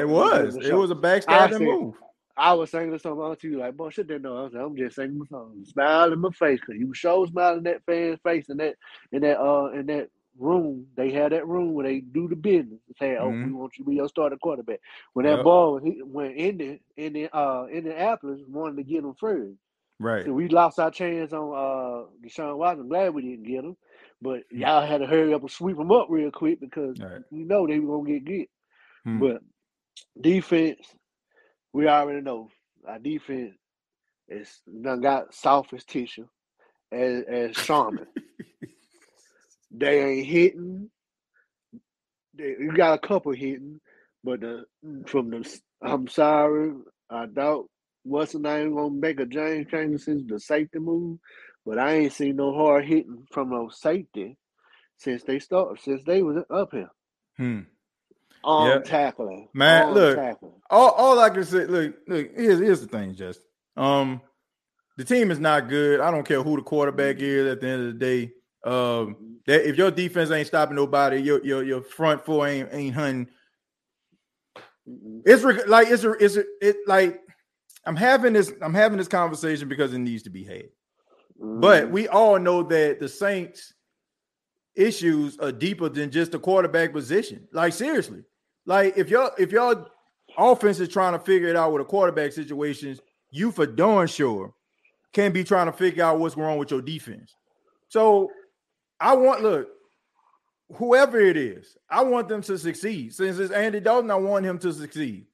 it was. It was a backstabbing move. I was singing a song to you like, boy, shit that no. I was like, I'm just singing my song. Smile in my face because you show smiling that fan's face in that in that uh in that room. They had that room where they do the business. They say, oh, we Mhm. want you to be your starting quarterback. When that Yep. ball hit, when Indy Indy uh Indianapolis wanted to get him first. Right. So we lost our chance on uh Deshaun Watson. I'm glad we didn't get him. But y'all had to hurry up and sweep him up real quick because Right. you know they were gonna get get. Hmm. But defense, we already know our defense is done got soft as tissue as as Charmin. they ain't hitting. They, you got a couple hitting, but the from the I'm sorry, I doubt what's the name gonna make a James since the safety move, but I ain't seen no hard hitting from no safety since they start since they was up here. Hmm. On Yeah. tackling. Man, look, tackling. All, all I can say, look, look, here's here's the thing, Justin. Um, the team is not good. I don't care who the quarterback is at the end of the day. Um, that if your defense ain't stopping nobody, your your your front four ain't ain't hunting. It's reg- like it's a, it's a, it like I'm having this I'm having this conversation because it needs to be had. But we all know that the Saints issues are deeper than just the quarterback position. Like seriously. Like if y'all if your offense is trying to figure it out with a quarterback situations, you for darn sure can't be trying to figure out what's wrong with your defense. So I want look, whoever it is, I want them to succeed. Since it's Andy Dalton, I want him to succeed.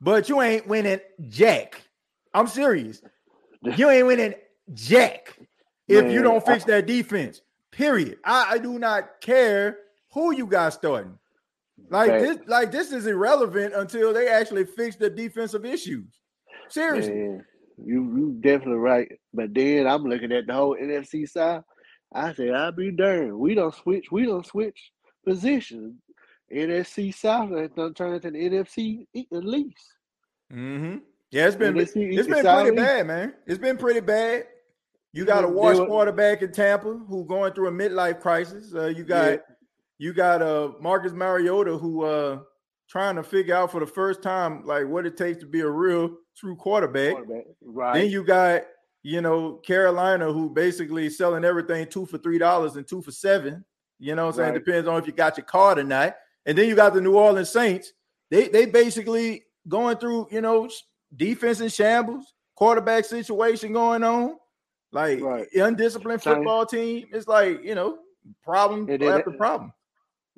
But you ain't winning jack. I'm serious. You ain't winning jack if you don't fix I- that defense. Period. I, I do not care who you got starting. Like this, like this is irrelevant until they actually fix the defensive issues. Seriously. Man, you you definitely right. But then I'm looking at the whole NFC side. I said, I'll be darned. We don't switch. We don't switch positions. NFC South has done turned into the NFC at least. Mm-hmm. Yeah, it's been NFC it's been pretty bad, man. It's been pretty bad. You got a washed quarterback in Tampa who going through a midlife crisis. Uh, you got Yeah. You got uh Marcus Mariota who uh trying to figure out for the first time like what it takes to be a real true quarterback. Quarterback, right? Then you got you know Carolina who basically selling everything two for three dollars and two for seven. You know what I'm saying? Right. Depends on if you got your card or not. And then you got the New Orleans Saints. They they basically going through, you know, defense in shambles, quarterback situation going on, like undisciplined football team. It's like, you know, problem then- after problem.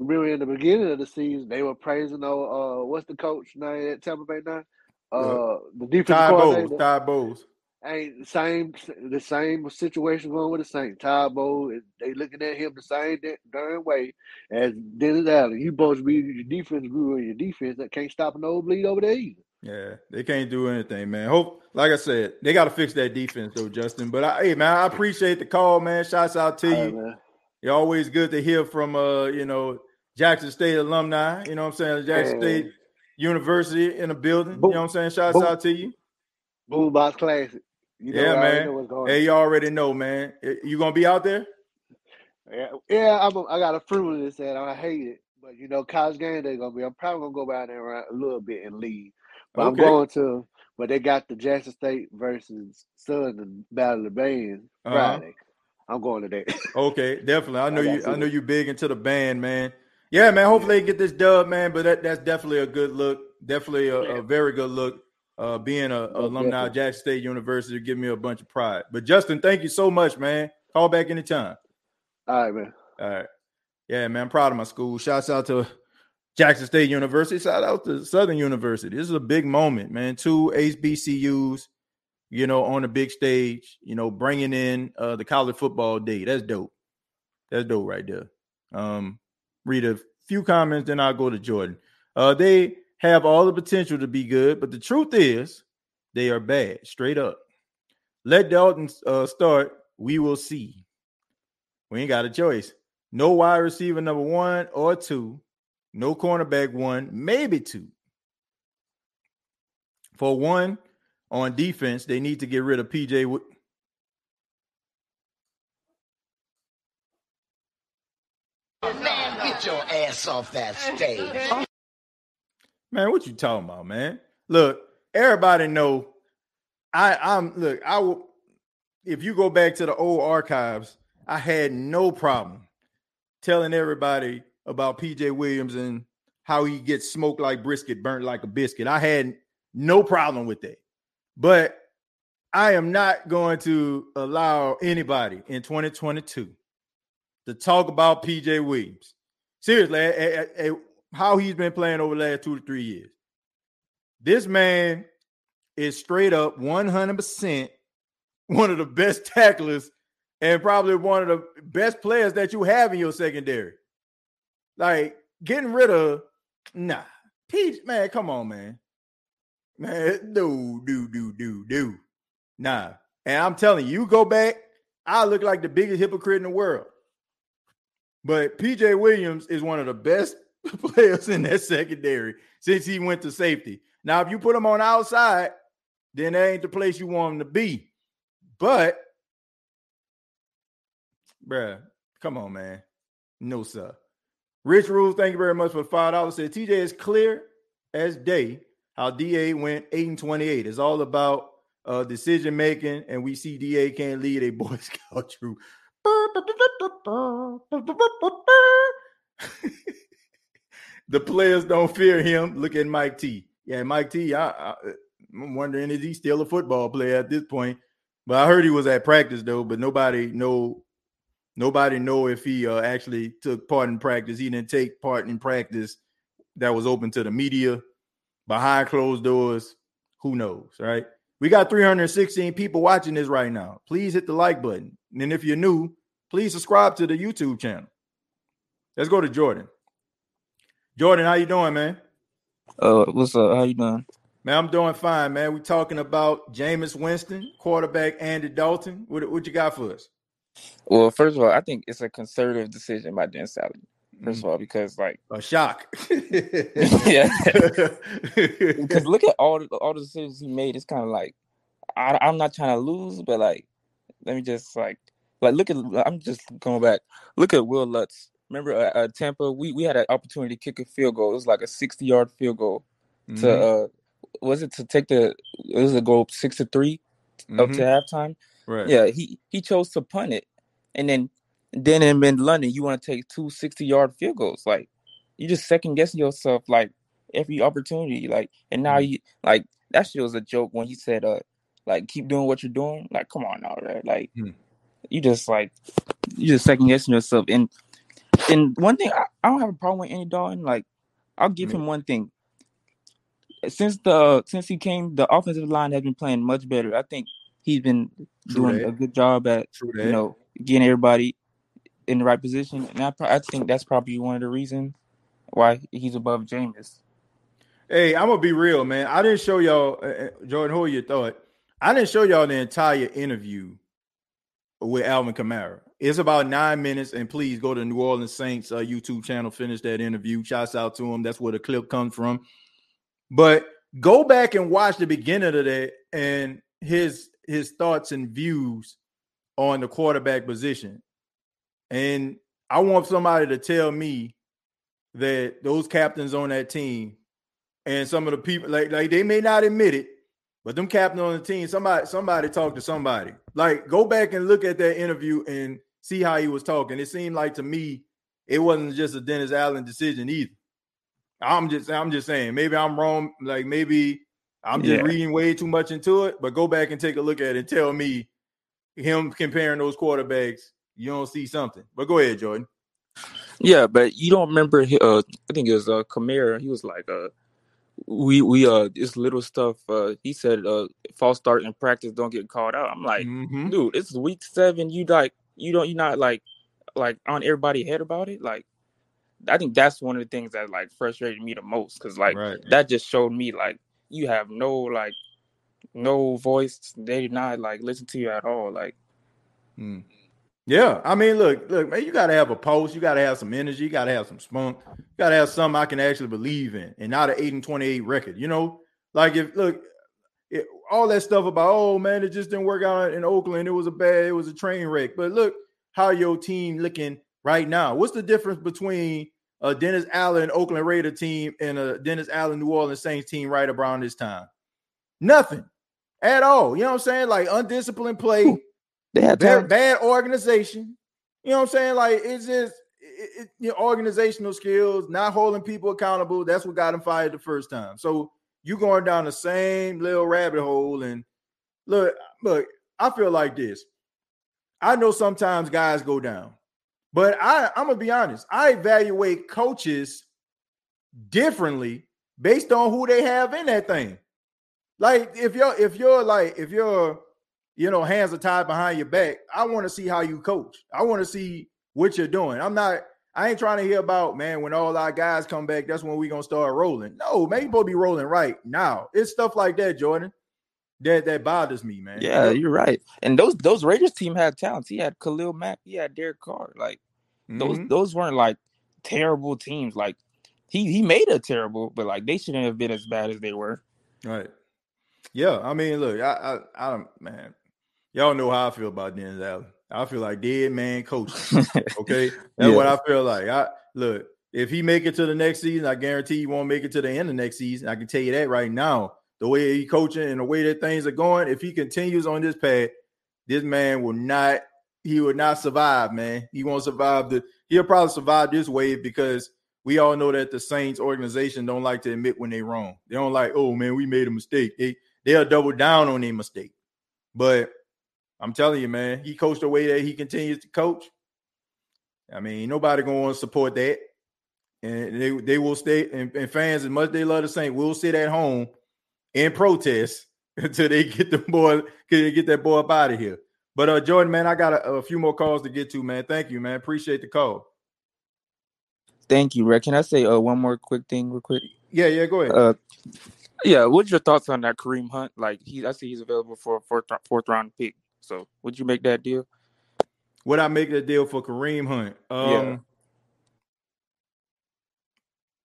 Remember in the beginning of the season, they were praising uh, uh what's the coach name at Tampa Bay now? Uh, the defensive Ty coordinator. Bowles, Ty Bowles. Ain't the same the same situation going with the same Ty Bowles, they looking at him the same da- darn way as Dennis Allen. You supposed to be your defense guru and your defense that can't stop an old bleed over there either. Yeah, they can't do anything, man. Hope, like I said, they got to fix that defense though, Justin. But I, hey, man, I appreciate the call, man. Shouts out to All right, you. man. You're always good to hear from, uh, you know, Jackson State alumni. You know what I'm saying? Jackson Man. State University in the building. You know what I'm saying? Shouts Boom. out to you. Boombox Classic. You know, yeah, man. know what's going Hey, you already know, man. Eh, You gonna be out there? Yeah, yeah I'm a, I got a fruit this and I hate it. But you know, college game day gonna be. I'm probably gonna go down there a little bit and leave. But Okay. I'm going to. But they got the Jackson State versus Southern Battle of the Bands Uh-huh. Friday. I'm going to that. Okay, definitely. I know I you. I know you big into the band, man. Yeah, man. Hopefully they get this dub, man. But that, that's definitely a good look. Definitely a, a very good look. Uh, being a, a alumni of Jackson State University give me a bunch of pride. But Justin, thank you so much, man. Call back anytime. All right, man. All right. Yeah, man. I'm proud of my school. Shouts out to Jackson State University. Shout out to Southern University. This is a big moment, man. Two HBCUs, you know, on the big stage, you know, bringing in uh, the college football day. That's dope. That's dope right there. Um, read a few comments, then I'll go to Jordan. Uh, they have all the potential to be good, but the truth is they are bad, straight up. Let Dalton uh, start. We will see. We ain't got a choice. No wide receiver number one or two. No cornerback one, maybe two. For one, on defense, they need to get rid of PJ. Wi- Man, get your ass off that stage. Man, what you talking about, man? Look, everybody know I I'm look, I will if you go back to the old archives, I had no problem telling everybody about PJ Williams and how he gets smoked like brisket, burnt like a biscuit. I had no problem with that. But I am not going to allow anybody in 2022 to talk about PJ Williams. Seriously, how he's been playing over the last two to three years. This man is straight up 100% one of the best tacklers and probably one of the best players that you have in your secondary. Like getting rid of, nah, Pete, man, come on, man. Man, do, do, do, do, do. Nah. And I'm telling you, you go back, I look like the biggest hypocrite in the world. But PJ Williams is one of the best players in that secondary since he went to safety. Now, if you put him on outside, then that ain't the place you want him to be. But, bruh, come on, man. No, sir. Rich Rules, thank you very much for the five dollars. Said TJ is clear as day how DA went 8 and 28. It's all about uh decision making, and we see DA can't lead a Boy Scout troop. The players don't fear him. Look at Mike T. Yeah, Mike T. I, I, I'm wondering is he still a football player at this point? But I heard he was at practice though. But nobody know nobody know if he uh, actually took part in practice. He didn't take part in practice that was open to the media behind closed doors. Who knows, right? We got 316 people watching this right now. Please hit the like button. And if you're new, please subscribe to the YouTube channel. Let's go to Jordan. Jordan, how you doing, man? Uh, what's up? How you doing? Man, I'm doing fine, man. We talking about Jameis Winston, quarterback Andy Dalton. What, what you got for us? Well, first of all, I think it's a conservative decision by Dennis Allen. First of all, because like A shock. yeah, because look at all the, all the decisions he made. It's kind of like I, I'm not trying to lose, but like let me just like like look at. I'm just going back. Look at Will Lutz. Remember uh, uh, Tampa? We we had an opportunity to kick a field goal. It was like a 60 yard field goal to Mhm. uh was it to take the it was a goal six to 3 up Mhm. to halftime. Right. Yeah, he he chose to punt it, and then then in, in London you want to take two 60 yard field goals. Like you just second guessing yourself like every opportunity. Like and now you like that shit was a joke when he said uh like keep doing what you're doing. Like come on now, right? Like Hmm. you just like you just second guessing yourself. And and one thing I, I don't have a problem with Andy Dalton. Like I'll give him one thing. Since the since he came, the offensive line has been playing much better. I think he's been True doing that. a good job at you know getting everybody in the right position. And I, I think that's probably one of the reasons why he's above Jameis. Hey, I'm gonna be real, man. I didn't show y'all, uh, uh, Jordan. Who you thought? I didn't show y'all the entire interview with Alvin Kamara. It's about nine minutes, and please go to New Orleans Saints uh, YouTube channel. Finish that interview. Shouts out to him. That's where the clip comes from. But go back and watch the beginning of that and his his thoughts and views on the quarterback position. And I want somebody to tell me that those captains on that team and some of the people like like they may not admit it, but them captain on the team, somebody somebody talk to somebody. Like go back and look at that interview and see how he was talking. It seemed like to me it wasn't just a Dennis Allen decision either. I'm just I'm just saying maybe I'm wrong. Like maybe I'm just Yeah. reading way too much into it. But go back and take a look at it and tell me him comparing those quarterbacks. You don't see something. But go ahead, Jordan. Yeah, but you don't remember? Uh, I think it was uh, Kamara. He was like, uh, "We we uh, this little stuff." Uh, he said, "Uh, false start in practice, don't get called out." I'm like, Mhm. dude, it's week seven. You like, you don't, you're not like, like on everybody head about it. Like, I think that's one of the things that like frustrated me the most because like Right. that just showed me like you have no like no voice. They did not like listen to you at all. Like, Mm. Yeah, I mean, look, look, man, you got to have a pulse. You got to have some energy. You got to have some spunk. You got to have something I can actually believe in, and not an eight and twenty-eight record. You know, like if look, it, all that stuff about oh man, it just didn't work out in Oakland. It was a bad, it was a train wreck. But look how your team looking right now. What's the difference between a Dennis Allen Oakland Raider team and a Dennis Allen New Orleans Saints team right around this time? Nothing at all. You know what I'm saying? Like undisciplined play, They had bad, talent. bad organization. You know what I'm saying? Like it's just it, it, you know, organizational skills, not holding people accountable. That's what got him fired the first time. So you're going down the same little rabbit hole. And look, look, I feel like this. I know sometimes guys go down, but I, I'm gonna be honest. I evaluate coaches differently based on who they have in that thing. Like if you're if you're like if you're you know hands are tied behind your back, I want to see how you coach. I want to see what you're doing. I'm not. I ain't trying to hear about man when all our guys come back. That's when we gonna start rolling. No, man, you supposed to be rolling right now. It's stuff like that, Jordan. That that bothers me, man. Yeah, you're right. And those those Raiders team had talents. He had Khalil Mack. He had Derek Carr. Like those Mhm. those weren't like terrible teams. Like he he made a terrible, but like they shouldn't have been as bad as they were. Right. Yeah, I mean, look, I, I, I don't, man. Y'all know how I feel about Dennis Allen. I feel like dead man coaching. Okay, that's what I feel like. I look if he make it to the next season, I guarantee he won't make it to the end of next season. I can tell you that right now. The way he coaching and the way that things are going, if he continues on this path, this man will not. He will not survive, man. He won't survive the. He'll probably survive this wave because we all know that the Saints organization don't like to admit when they're wrong. They don't like, oh man, we made a mistake. They they'll double down on their mistake. But I'm telling you, man, he coached the way that he continues to coach. I mean, nobody gonna want to support that. And they, they will stay and, and fans, as much as they love the Saints, will sit at home and protest until they get the boy, can they get that boy up out of here. But uh Jordan, man, I got a, a few more calls to get to, man. Thank you, man. Appreciate the call. Thank you, Rick. Can I say uh, one more quick thing, real quick? Yeah, yeah, go ahead. Uh, yeah, what's your thoughts on that Kareem Hunt? Like he, I see he's available for a fourth fourth round pick. So would you make that deal? Would I make the deal for Kareem Hunt? Um Yeah.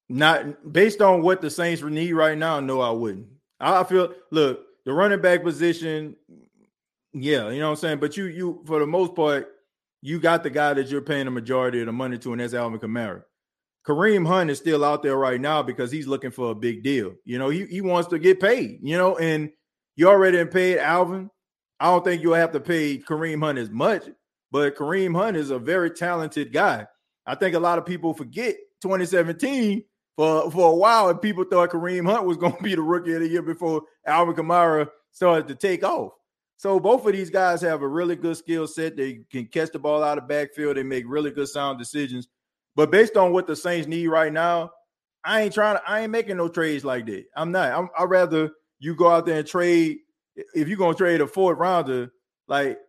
not based on what the Saints need right now, no, I wouldn't. I feel look, the running back position, yeah, you know what I'm saying. But you you for the most part, you got the guy that you're paying the majority of the money to, and that's Alvin Kamara. Kareem Hunt is still out there right now because he's looking for a big deal. You know, he, he wants to get paid, you know, and you already paid Alvin. I don't think you'll have to pay Kareem Hunt as much, but Kareem Hunt is a very talented guy. I think a lot of people forget 2017 for, for a while, and people thought Kareem Hunt was going to be the rookie of the year before Alvin Kamara started to take off. So both of these guys have a really good skill set. They can catch the ball out of backfield. They make really good sound decisions. But based on what the Saints need right now, I ain't trying to. I ain't making no trades like that. I'm not. I'm, I'd rather you go out there and trade. If you're gonna trade a fourth rounder, like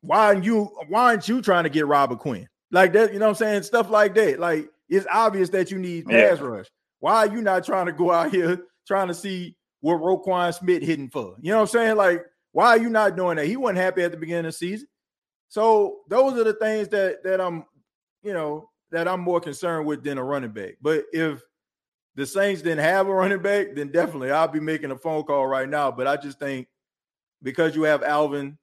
why aren't you? Why aren't you trying to get Robert Quinn like that? You know what I'm saying? Stuff like that. Like it's obvious that you need pass rush. Why are you not trying to go out here trying to see what Roquan Smith hitting for? You know what I'm saying? Like why are you not doing that? He wasn't happy at the beginning of the season. So those are the things that that I'm, you know, that I'm more concerned with than a running back. But if the Saints didn't have a running back, then definitely I'll be making a phone call right now. But I just think because you have Alvin,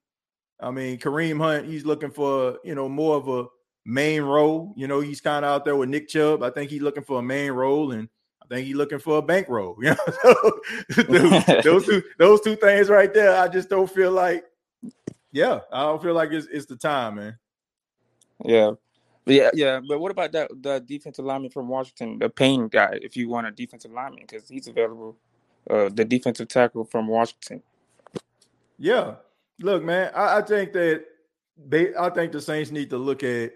I mean Kareem Hunt, he's looking for you know more of a main role. You know, he's kind of out there with Nick Chubb. I think he's looking for a main role, and I think he's looking for a bankroll. You know, so those, those two those two things right there, I just don't feel like. Yeah, I don't feel like it's it's the time, man. Yeah. But yeah, yeah. But what about that the defensive lineman from Washington, the Payne guy? If you want a defensive lineman, because he's available, uh, the defensive tackle from Washington. Yeah. Look, man, I, I think that they I think the Saints need to look at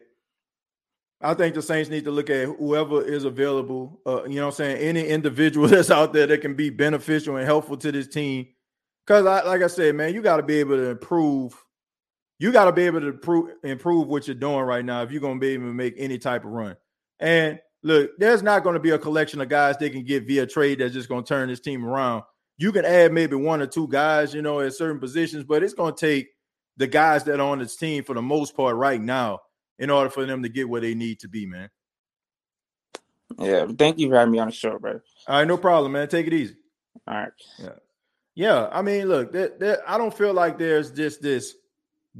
I think the Saints need to look at whoever is available. Uh, you know what I'm saying? Any individual that's out there that can be beneficial and helpful to this team. Cause I like I said, man, you got to be able to improve. You got to be able to improve improve what you're doing right now if you're gonna be able to make any type of run. And look, there's not going to be a collection of guys they can get via trade that's just to turn this team around. You can add maybe one or two guys, you know, at certain positions, but it's going to take the guys that are on this team for the most part right now in order for them to get where they need to be, man. Yeah. Thank you for having me on the show, bro. All right, no problem, man. Take it easy. All right. Yeah. Yeah, I mean, look, there, there, I don't feel like there's just this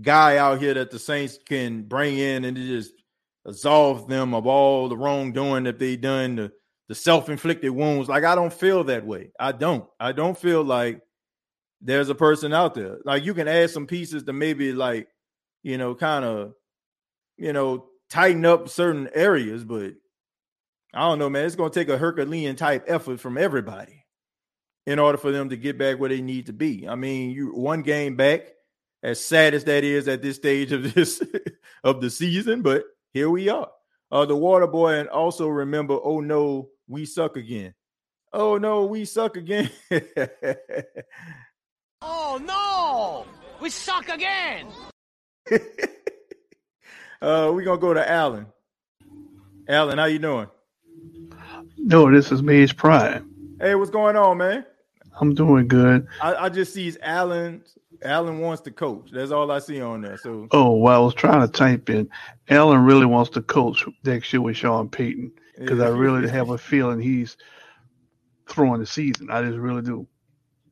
guy out here that the Saints can bring in and just absolve them of all the wrongdoing that they done, the, the self-inflicted wounds. Like I don't feel that way. I don't. I don't feel like there's a person out there. Like you can add some pieces to maybe like, you know, kind of, you know, tighten up certain areas, but I don't know, man. It's gonna take a Herculean type effort from everybody in order for them to get back where they need to be. I mean, you one game back, as sad as that is at this stage of this of the season, but here we are. Uh, the water boy, and also remember, oh no, we suck again. Oh no, we suck again. Oh no! We suck again! uh, we're gonna go to Alan. Alan, how you doing? No, this is Mage Prime. Hey, what's going on, man? I'm doing good. I, I just see Alan. Alan wants to coach. That's all I see on there. So Oh, well, I was trying to type in. Allen really wants to coach next year with Sean Payton because I really have a feeling he's throwing the season. I just really do.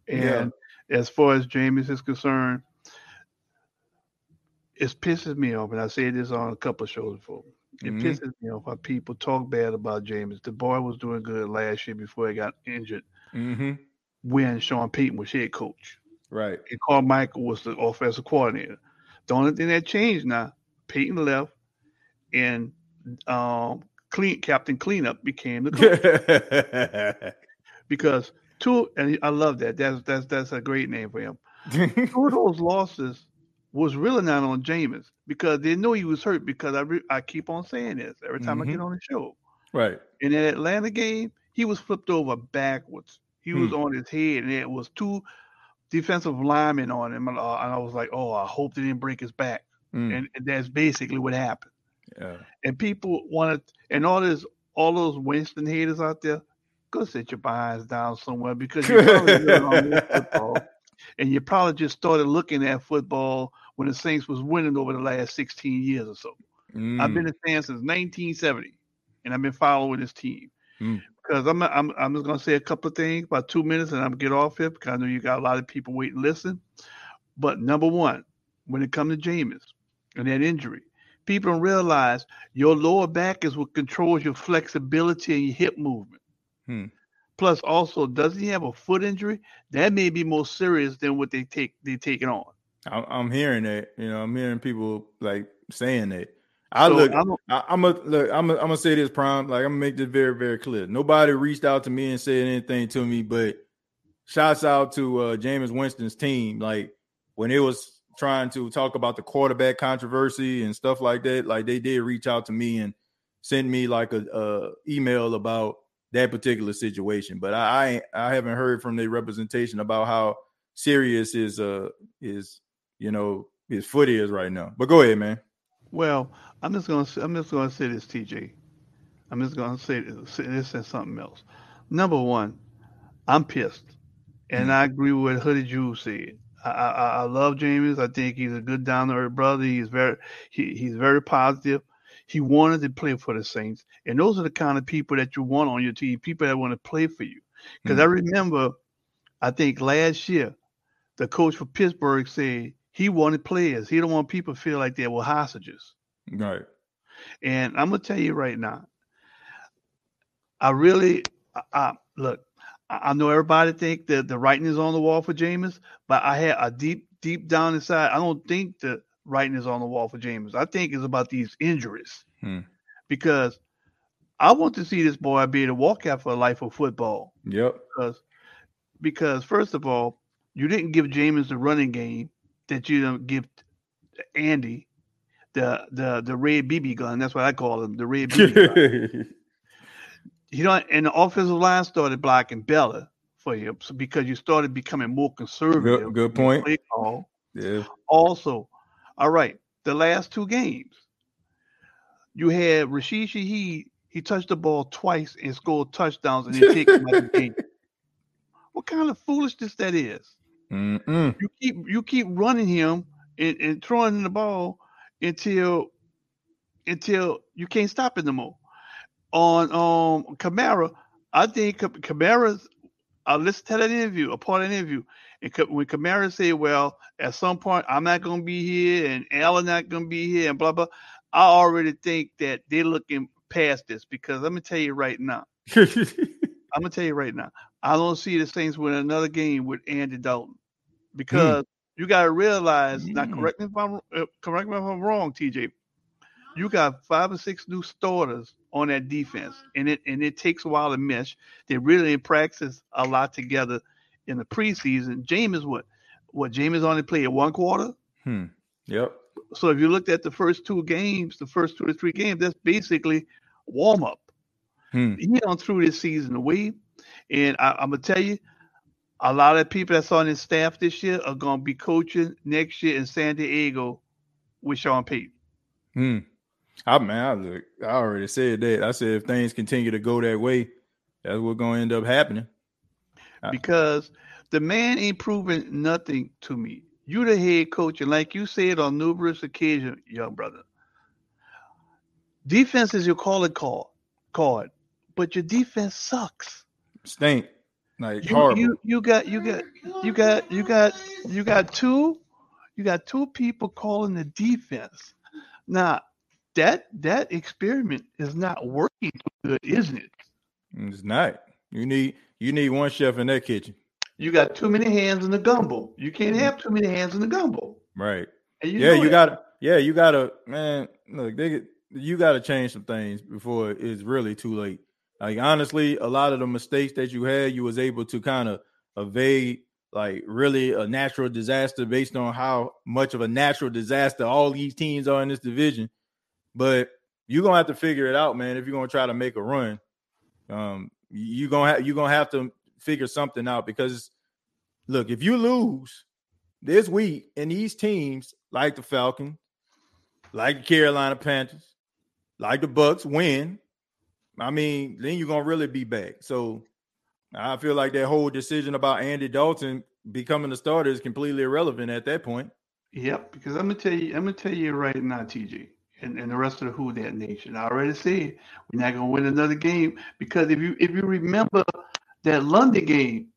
And as far as Jameis is concerned, it pisses me off, and I said this on a couple of shows before. It Mhm. pisses me off how people talk bad about Jameis. The boy was doing good last year before he got injured mm-hmm. when Sean Payton was head coach. right. And Carmichael was the offensive coordinator. The only thing that changed now, Payton left, and um, clean Captain Cleanup became the because two. And I love that. That's that's that's a great name for him. two of those losses was really not on Jameis because they know he was hurt. Because I re- I keep on saying this every time I get Mhm. on the show. Right. In that Atlanta game, he was flipped over backwards. He was Hmm. on his head, and it was two defensive linemen on him. And, uh, and I was like, oh, I hope they didn't break his back. Mm. And, and that's basically what happened. Yeah. And people want wanted, and all this, all those Winston haters out there, go sit your behinds down somewhere because you probably really football, and you probably just started looking at football when the Saints was winning over the last 16 years or so. I've been a fan since 1970, and I've been following this team. Mm. Because I'm, I'm, I'm just gonna say a couple of things, about two minutes, and I'm gonna get off here because I know you got a lot of people waiting to listen. But number one, when it comes to Jameis and that injury, people don't realize your lower back is what controls your flexibility and your hip movement. Hmm. Plus, also, doesn't he have a foot injury? That may be more serious than what they take they take it on. I'm, hearing that. You know, I'm hearing people like saying that. I So, look. I'm- I, I'm a look. I'm. A, I'm gonna say this, prime. Like I'm gonna make this very, very clear. Nobody reached out to me and said anything to me, but shouts out to uh, Jameis Winston's team. Like when it was trying to talk about the quarterback controversy and stuff like that, like they did reach out to me and send me like a, a email about that particular situation. But I, I I haven't heard from the representation about how serious is uh is you know his foot is right now. But go ahead, man. Well, I'm just gonna say, I'm just gonna say this, TJ. I'm just gonna say this, say this and something else. Number one, I'm pissed, and I agree with what Hoodie Jew said. I, I I- love James. I think he's a good down to earth brother. He's very he, he's very positive. He wanted to play for the Saints, and those are the kind of people that you want on your team. People that want to play for you. Because I mm. remember, I think last year, the coach for Pittsburgh said he wanted players. He don't want people to feel like they were hostages. Right. And I'm gonna tell you right now, I really, I, I, look, I, know everybody think that the writing is on the wall for Jameis, but I had a deep, deep down inside, I don't think the writing is on the wall for Jameis. I think it's about these injuries Hmm. because I want to see this boy be able to walk out for a life of football. Yep. Because, because first of all, you didn't give Jameis the running game that you don't give Andy the the the red BB gun. That's what I call him, the red BB gun. You know, and the offensive line started blocking Bella for you because you started becoming more conservative. Good, good point. Yeah. Also, all right, the last two games, you had Rashid Shaheed. He touched the ball twice and scored touchdowns, and then take him out the game. What kind of foolishness that is? Mm-mm. You keep you keep running him and, and throwing the ball until until you can't stop it no more. On um Kamara, I think Cam- Kamara's I listened to that interview, a part of the interview, And when Kamara said, "Well, at some point I'm not going to be here, and Allen not going to be here, and blah blah," I already think that they're looking past this because let me tell you right now. I'm gonna tell you right now. I don't see the Saints win another game with Andy Dalton because you got to realize. Now, correct me if I'm uh, correct me if I'm wrong, TJ. You got five or six new starters on that defense, and it and it takes a while to mesh. They really practice a lot together in the preseason. James what? What James only played one quarter. Hmm. Yep. So if you looked at the first two games, the first two or three games, that's basically warm up. Hmm. He don't threw this season away, and I, I'm gonna tell you, a lot of people that's on his staff this year are gonna be coaching next year in San Diego with Sean Payton. Hmm. I man, I, look, I already said that. I said if things continue to go that way, that's what's gonna end up happening. because the man ain't proven nothing to me. You the head coach, and like you said on numerous occasions, young brother, defense is your calling card, card, but your defense sucks. Stink. Like You, horrible. you you got you got you got you got you got two you got two people calling the defense. Now that that experiment is not working good, isn't it? It's not. You need you need one chef in that kitchen. You got too many hands in the gumbo. You can't mm-hmm. have too many hands in the gumbo. Right. You yeah, you gotta yeah, you gotta man, look, they get- you gotta change some things before it's really too late. Like honestly, a lot of the mistakes that you had, you was able to kind of evade like really a natural disaster based on how much of a natural disaster all these teams are in this division. But you're gonna have to figure it out, man, if you're gonna try to make a run. Um, you're gonna have you're gonna have to figure something out because look, if you lose this week and these teams like the Falcons, like the Carolina Panthers, like the Bucks win, I mean, then you're gonna really be back. So I feel like that whole decision about Andy Dalton becoming the starter is completely irrelevant at that point. Yep, because I'm gonna tell you, I'm gonna tell you right now, TJ, and, and the rest of the Who That Nation. I already said we're not gonna win another game because if you if you remember that London game,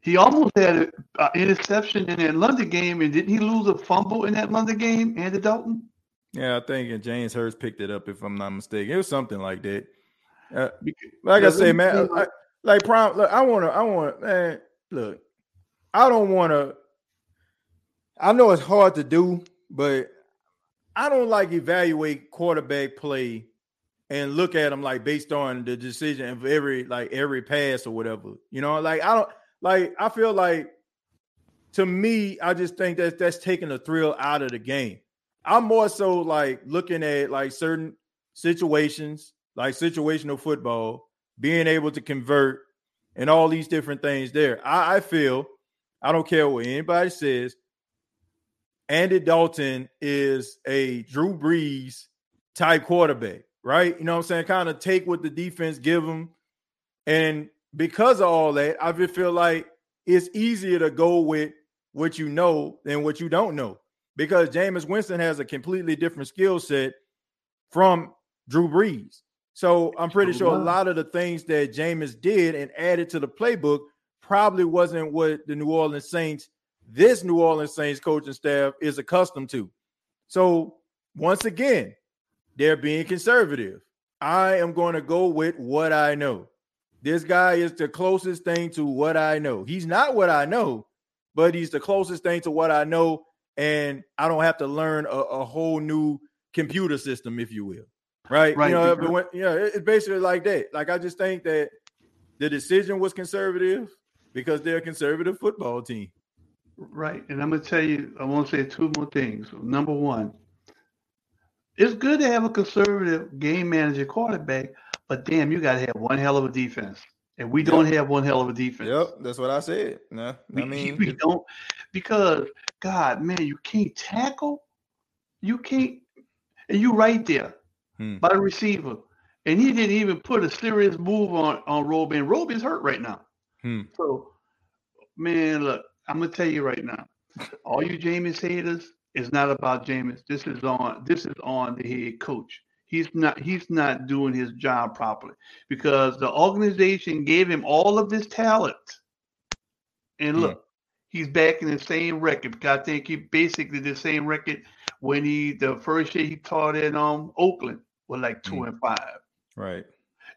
he almost had an interception in that London game, and didn't he lose a fumble in that London game, Andy Dalton? Yeah, I think and James Hurst picked it up if I'm not mistaken. It was something like that. Uh, like I say, man, tell you- I, like prom. Look, I want to. I want to, man. Look, I don't want to. I know it's hard to do, but I don't like evaluate quarterback play and look at them like based on the decision of every like every pass or whatever. You know, like I don't like. I feel like to me, I just think that that's taking the thrill out of the game. I'm more so like looking at like certain situations, like situational football, being able to convert and all these different things there. I, I feel, I don't care what anybody says, Andy Dalton is a Drew Brees type quarterback, right? You know what I'm saying? Kind of take what the defense give him. And because of all that, I just feel like it's easier to go with what you know than what you don't know. Because Jameis Winston has a completely different skill set from Drew Brees. So I'm pretty sure a lot of the things that Jameis did and added to the playbook probably wasn't what the New Orleans Saints, this New Orleans Saints coaching staff is accustomed to. So once again, they're being conservative. I am going to go with what I know. This guy is the closest thing to what I know. He's not what I know, but he's the closest thing to what I know. And I don't have to learn a, a whole new computer system, if you will. Right. Right, You know, but when, you know, it's basically like that. Like I just think that the decision was conservative because they're a conservative football team. Right. And I'm going to tell you, I want to say two more things. Number one, it's good to have a conservative game manager quarterback, but damn, you got to have one hell of a defense. And we don't have one hell of a defense. Yep, that's what I said. No, We, I mean, we don't because God, man, you can't tackle. You can't, and you right there Hmm. by the receiver, and he didn't even put a serious move on on Robin. Robin's hurt right now. Hmm. So, man, look, I'm gonna tell you right now, all you Jameis haters, is not about Jameis. This is on this is on the head coach. He's not he's not doing his job properly because the organization gave him all of this talent, And look, he's back in the same record because I think he basically the same record when he the first year he taught in um Oakland was like two and five. Right.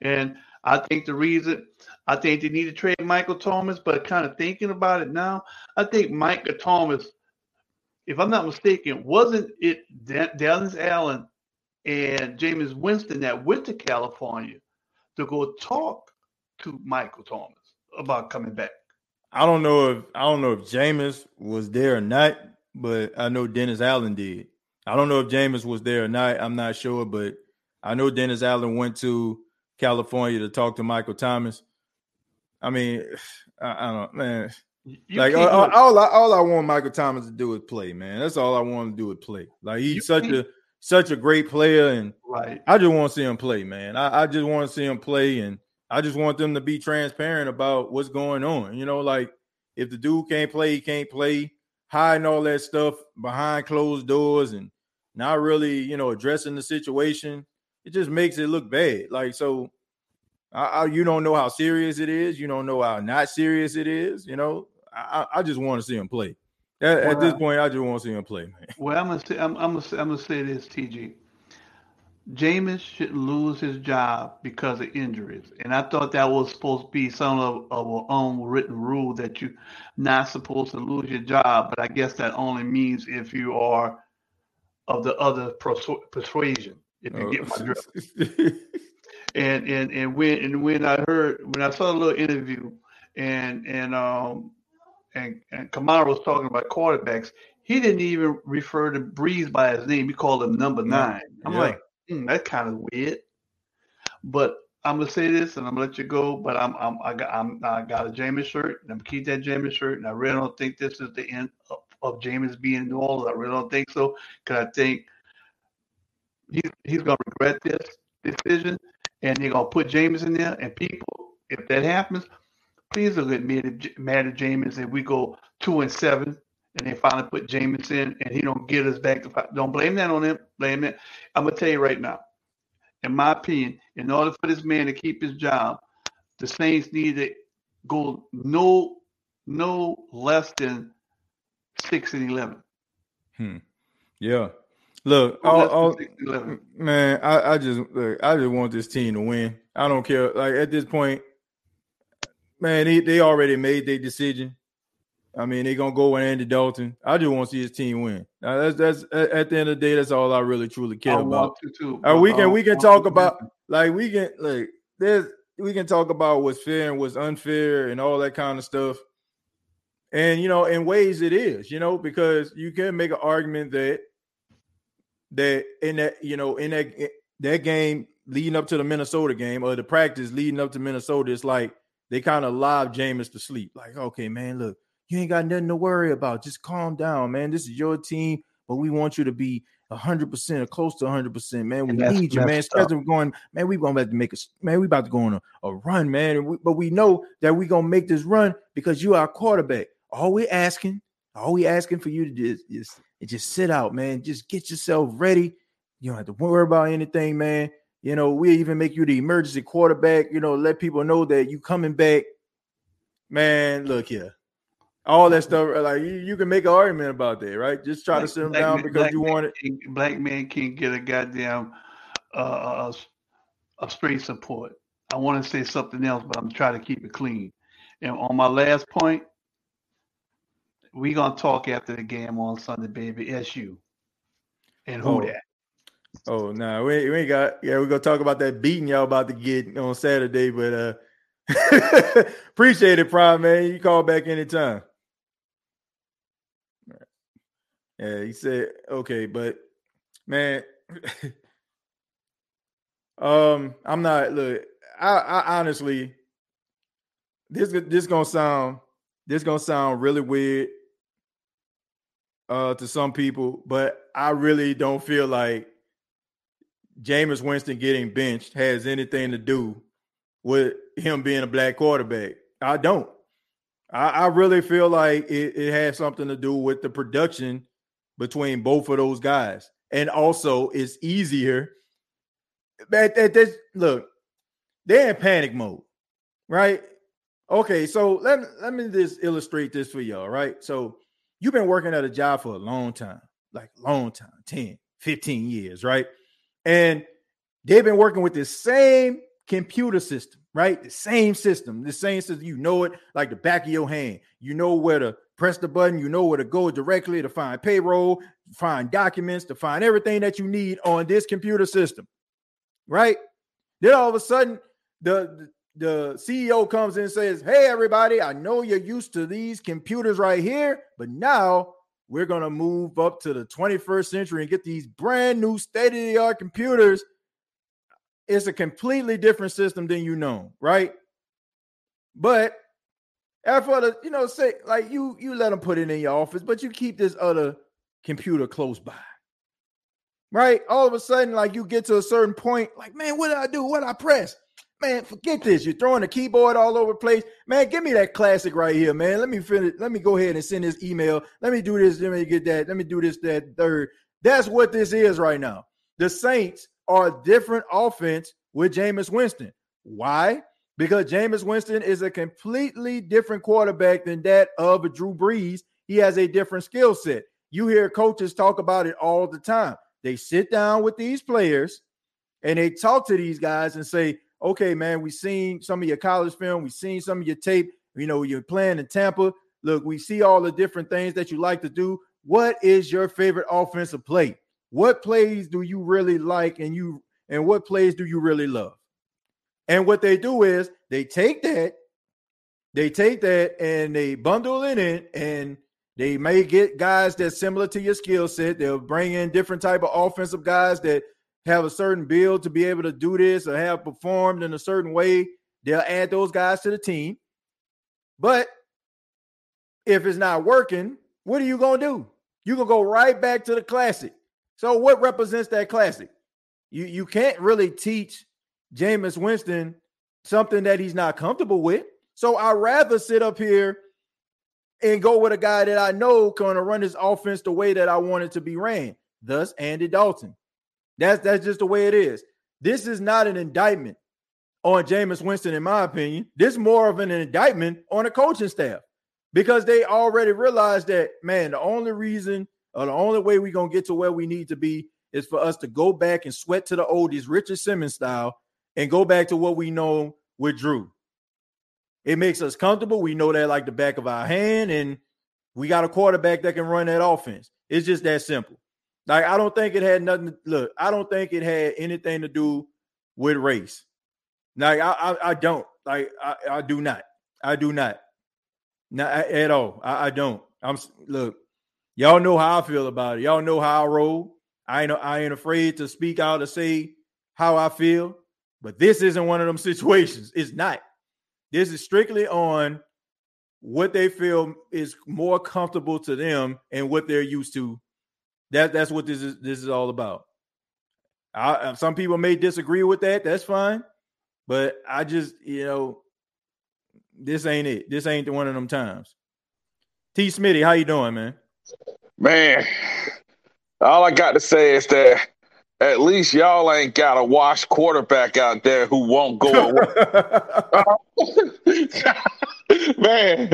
And I think the reason I think they need to trade Michael Thomas, but kind of thinking about it now, I think Michael Thomas, if I'm not mistaken, wasn't it Da- Dallas Allen and James Winston that went to California to go talk to Michael Thomas about coming back? I don't know if I don't know if Jameis was there or not, but I know Dennis Allen did. I don't know if Jameis was there or not. I'm not sure, but I know Dennis Allen went to California to talk to Michael Thomas. I mean, I, I don't man. You like can't all, all, I, all I want Michael Thomas to do is play, man. That's all I want to do is play. Like he's such a such a great player, and Right. I just want to see him play, man. I, I just want to see him play, and I just want them to be transparent about what's going on. You know, like if the dude can't play, he can't play, hiding all that stuff behind closed doors and not really, you know, addressing the situation. It just makes it look bad. Like so, I, I, you don't know how serious it is. You don't know how not serious it is. You know, I, I just want to see him play. At, at this point, I just want to see him play, man. Well, I'm gonna say I'm, I'm gonna say, I'm gonna say this, TG. Jameis shouldn't lose his job because of injuries, and I thought that was supposed to be some of, of an unwritten rule that you're not supposed to lose your job. But I guess that only means if you are of the other persu- persuasion. If you get my drift. and and and when and when I heard when I saw the little interview and and um and and Kamara was talking about quarterbacks, he didn't even refer to Brees by his name. He called him number nine. I'm Yeah. like, hmm, that's kind of weird. But I'm gonna say this, and I'm gonna let you go. But I'm I'm I got I'm, I got a Jameis shirt, and I'm gonna keep that Jameis shirt. And I really don't think this is the end of, of Jameis being in New Orleans. I really don't think so, because I think he's he's gonna regret this decision, and they're gonna put Jameis in there. And people, if that happens, please don't get mad at, mad at Jameis if we go two and seven. And they finally put Jameis in, and he don't get us back to. Don't blame that on him. Blame it. I'm gonna tell you right now in my opinion, in order for this man to keep his job, the Saints need to go no no less than six and eleven. Hmm. Yeah. Look, all, all, six and eleven. man, I, I just look, I just want this team to win. I don't care. Like at this point, man, they, they already made their decision. I mean, they're gonna go with Andy Dalton. I just want to see his team win. Now, that's that's at, the end of the day, that's all I really truly care I about. too. Uh, we I can we can talk about like we can like there's we can talk about what's fair and what's unfair and all that kind of stuff. And you know, in ways it is, you know, because you can make an argument that that in that you know in that eh, that game leading up to the Minnesota game or the practice leading up to Minnesota, it's like they kind of live Jameis to sleep. Like, okay, man, look, you ain't got nothing to worry about. Just calm down, man. This is your team, but we want you to be hundred percent or close to hundred percent, man. We need you, man. Especially going, man. We gonna have to make a man. We about to go on a, a run, man. We, but we know that we gonna make this run because you are quarterback. All we asking, all we asking for you to just is just sit out, man. Just get yourself ready. You don't have to worry about anything, man. You know, we even make you the emergency quarterback. You know, let people know that you coming back. Man, look here. All that stuff, uh, like you, you can make an argument about that, right? Just try to sit them down man- because you want it. Black man can't get a goddamn uh, uh, uh a, a straight support. I want to say something else, but I'm trying to keep it clean. And on my last point, we gonna talk after the game on Sunday, baby. SU and who Oh. that? Oh no, nah, we, ain't- we ain't got. Yeah, we're gonna talk about that beating y'all about to get on Saturday. But uh appreciate it, Prime man. You call back anytime. Yeah, he said okay, but man, um, I'm not. Look, I, I honestly, this this gonna sound this gonna sound really weird uh to some people, but I really don't feel like Jameis Winston getting benched has anything to do with him being a black quarterback. I don't. I, I really feel like it, it has something to do with the production between both of those guys. And also it's easier. At, at this look, they're in panic mode, right? Okay, so let let me just illustrate this for y'all, right? So you've been working at a job for a long time, like long time, 10, 15 years, right? And they've been working with the same computer system, right? The same system, the same system. You know it like the back of your hand. You know where to press the button, you know where to go directly to find payroll, find documents, to find everything that you need on this computer system, right? Then all of a sudden, the the CEO comes in and says, Hey, everybody, I know you're used to these computers right here, but now we're going to move up to the 21st century and get these brand new state of the art computers. It's a completely different system than you know, right? But after the, you know, say like you you let them put it in your office, but you keep this other computer close by. Right? All of a sudden, like you get to a certain point, like, man, what did I do? What I press? Man, forget this. You're throwing the keyboard all over the place. Man, give me that classic right here, man. Let me finish. Let me go ahead and send this email. Let me do this. Let me get that. Let me do this, that, third. That's what this is right now. The Saints are a different offense with Jameis Winston. Why? Because Jameis Winston is a completely different quarterback than that of Drew Brees. He has a different skill set. You hear coaches talk about it all the time. They sit down with these players and they talk to these guys and say, okay, man, we've seen some of your college film, we've seen some of your tape. You know, you're playing in Tampa. Look, we see all the different things that you like to do. What is your favorite offensive play? What plays do you really like and you and what plays do you really love? And what they do is they take that, they take that and they bundle it in and they may get guys that's similar to your skill set. They'll bring in different type of offensive guys that have a certain build to be able to do this or have performed in a certain way. They'll add those guys to the team. But if it's not working, what are you going to do? You can go right back to the classic. So what represents that classic? You you can't really teach Jameis Winston something that he's not comfortable with. So I'd rather sit up here and go with a guy that I know going to run his offense the way that I want it to be ran. Thus, Andy Dalton. That's that's just the way it is. This is not an indictment on Jameis Winston, in my opinion. This is more of an indictment on the coaching staff because they already realized that, man, the only reason or the only way we're gonna get to where we need to be is for us to go back and sweat to the oldies, Richard Simmons style, and go back to what we know with Drew. It makes us comfortable. We know that like the back of our hand, and we got a quarterback that can run that offense. It's just that simple. Like I don't think it had nothing. To, look, I don't think it had anything to do with race. Like I, I, I don't. Like I, I do not. I do not. Not at all. I, I don't. I'm look. Y'all know how I feel about it. Y'all know how I roll. I ain't. I ain't afraid to speak out to say how I feel. But this isn't one of them situations. It's not. This is strictly on what they feel is more comfortable to them and what they're used to that that's what this is this is all about. I, uh, some people may disagree with that. That's fine, but I just you know this ain't it. This ain't one of them times. T. Smitty, how you doing, man? Man, all I got to say is that at least y'all ain't got a washed quarterback out there who won't go away. Man,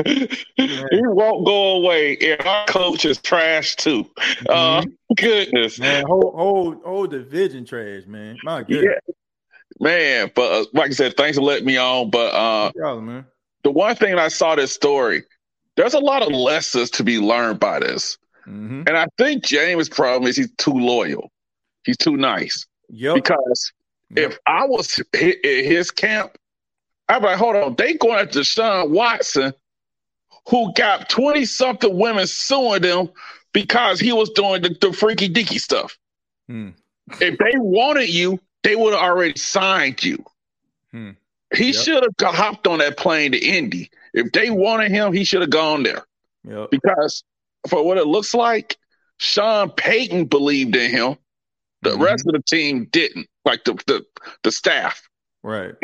he won't go away. And our coach is trash too. Uh, Mm-hmm. goodness. Man, whole whole whole division trash, man. My goodness. Yeah. Man, but uh, like I said, thanks for letting me on. But uh, man. the one thing I saw this story, there's a lot of lessons to be learned by this. Mhm. And I think James' problem is he's too loyal. He's too nice. Yep. Because if I was in his camp, Be like, hold on, they going after Sean Watson, who got 20 something women suing them because he was doing the, the freaky deaky stuff. Hmm. If they wanted you, they would have already signed you. Hmm. He Yep. should have hopped on that plane to Indy. If they wanted him, he should have gone there. Yep. Because for what it looks like, Sean Payton believed in him. The Mm-hmm. rest of the team didn't, like the the, the staff. Right.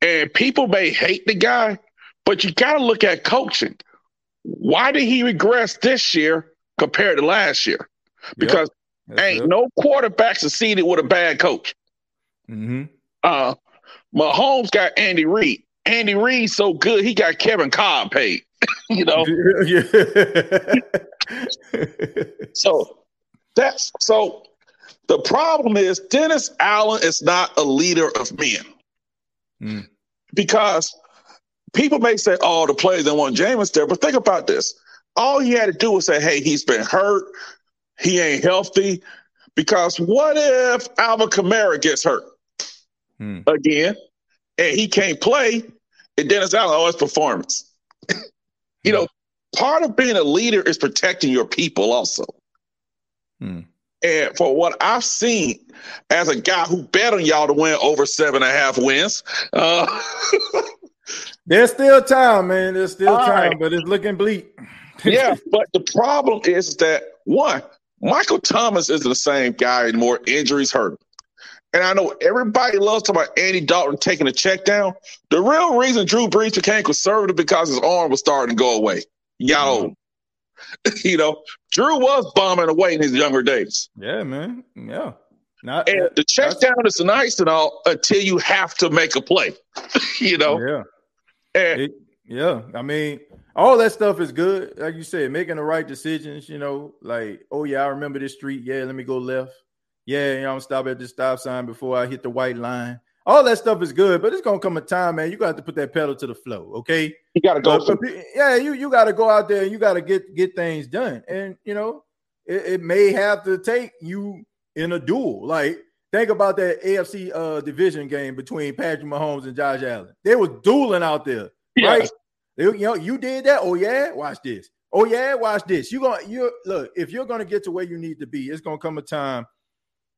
And people may hate the guy, but you got to look at coaching. Why did he regress this year compared to last year? Because ain't no quarterback succeeded with a bad coach. Mm-hmm. Uh, Mahomes got Andy Reid. Andy Reid so good he got Kevin Kolb paid. you know. so that's so the problem is Dennis Allen is not a leader of men. Hmm. Because people may say, oh, the players don't want Jameis there, but think about this. All he had to do was say, hey, he's been hurt. He ain't healthy. Because what if Alvin Kamara gets hurt Hmm. again and he can't play? And Dennis Allen, oh, it's performance. you know, part of being a leader is protecting your people also. Hmm. And for what I've seen as a guy who bet on y'all to win over seven and a half wins, uh, There's still time, man. There's still time, right. but it's looking bleak. yeah, but the problem is that one, Michael Thomas isn't the same guy anymore. Injuries hurt him. And I know everybody loves talking about Andy Dalton taking a check down. The real reason Drew Brees became conservative because his arm was starting to go away. Got old. you know, Drew was bombing away in his younger days. Yeah, man. Yeah. Not And the check down is nice and all until you have to make a play. you know? Yeah. And It- yeah. I mean, all that stuff is good. Like you said, making the right decisions, you know, like, oh yeah, I remember this street. Yeah, let me go left. Yeah, you know, I'm stop at this stop sign before I hit the white line. All that stuff is good, but it's gonna come a time, man. You got to put that pedal to the flow, okay? You gotta go. But- but yeah, you you got to go out there and you got to get get things done. And you know, it, it may have to take you in a duel. Like think about that AFC uh, division game between Patrick Mahomes and Josh Allen. They were dueling out there, Yeah. right? They- you know, you did that. Oh yeah, watch this. Oh yeah, watch this. You gonna you look if you're gonna get to where you need to be, it's gonna come a time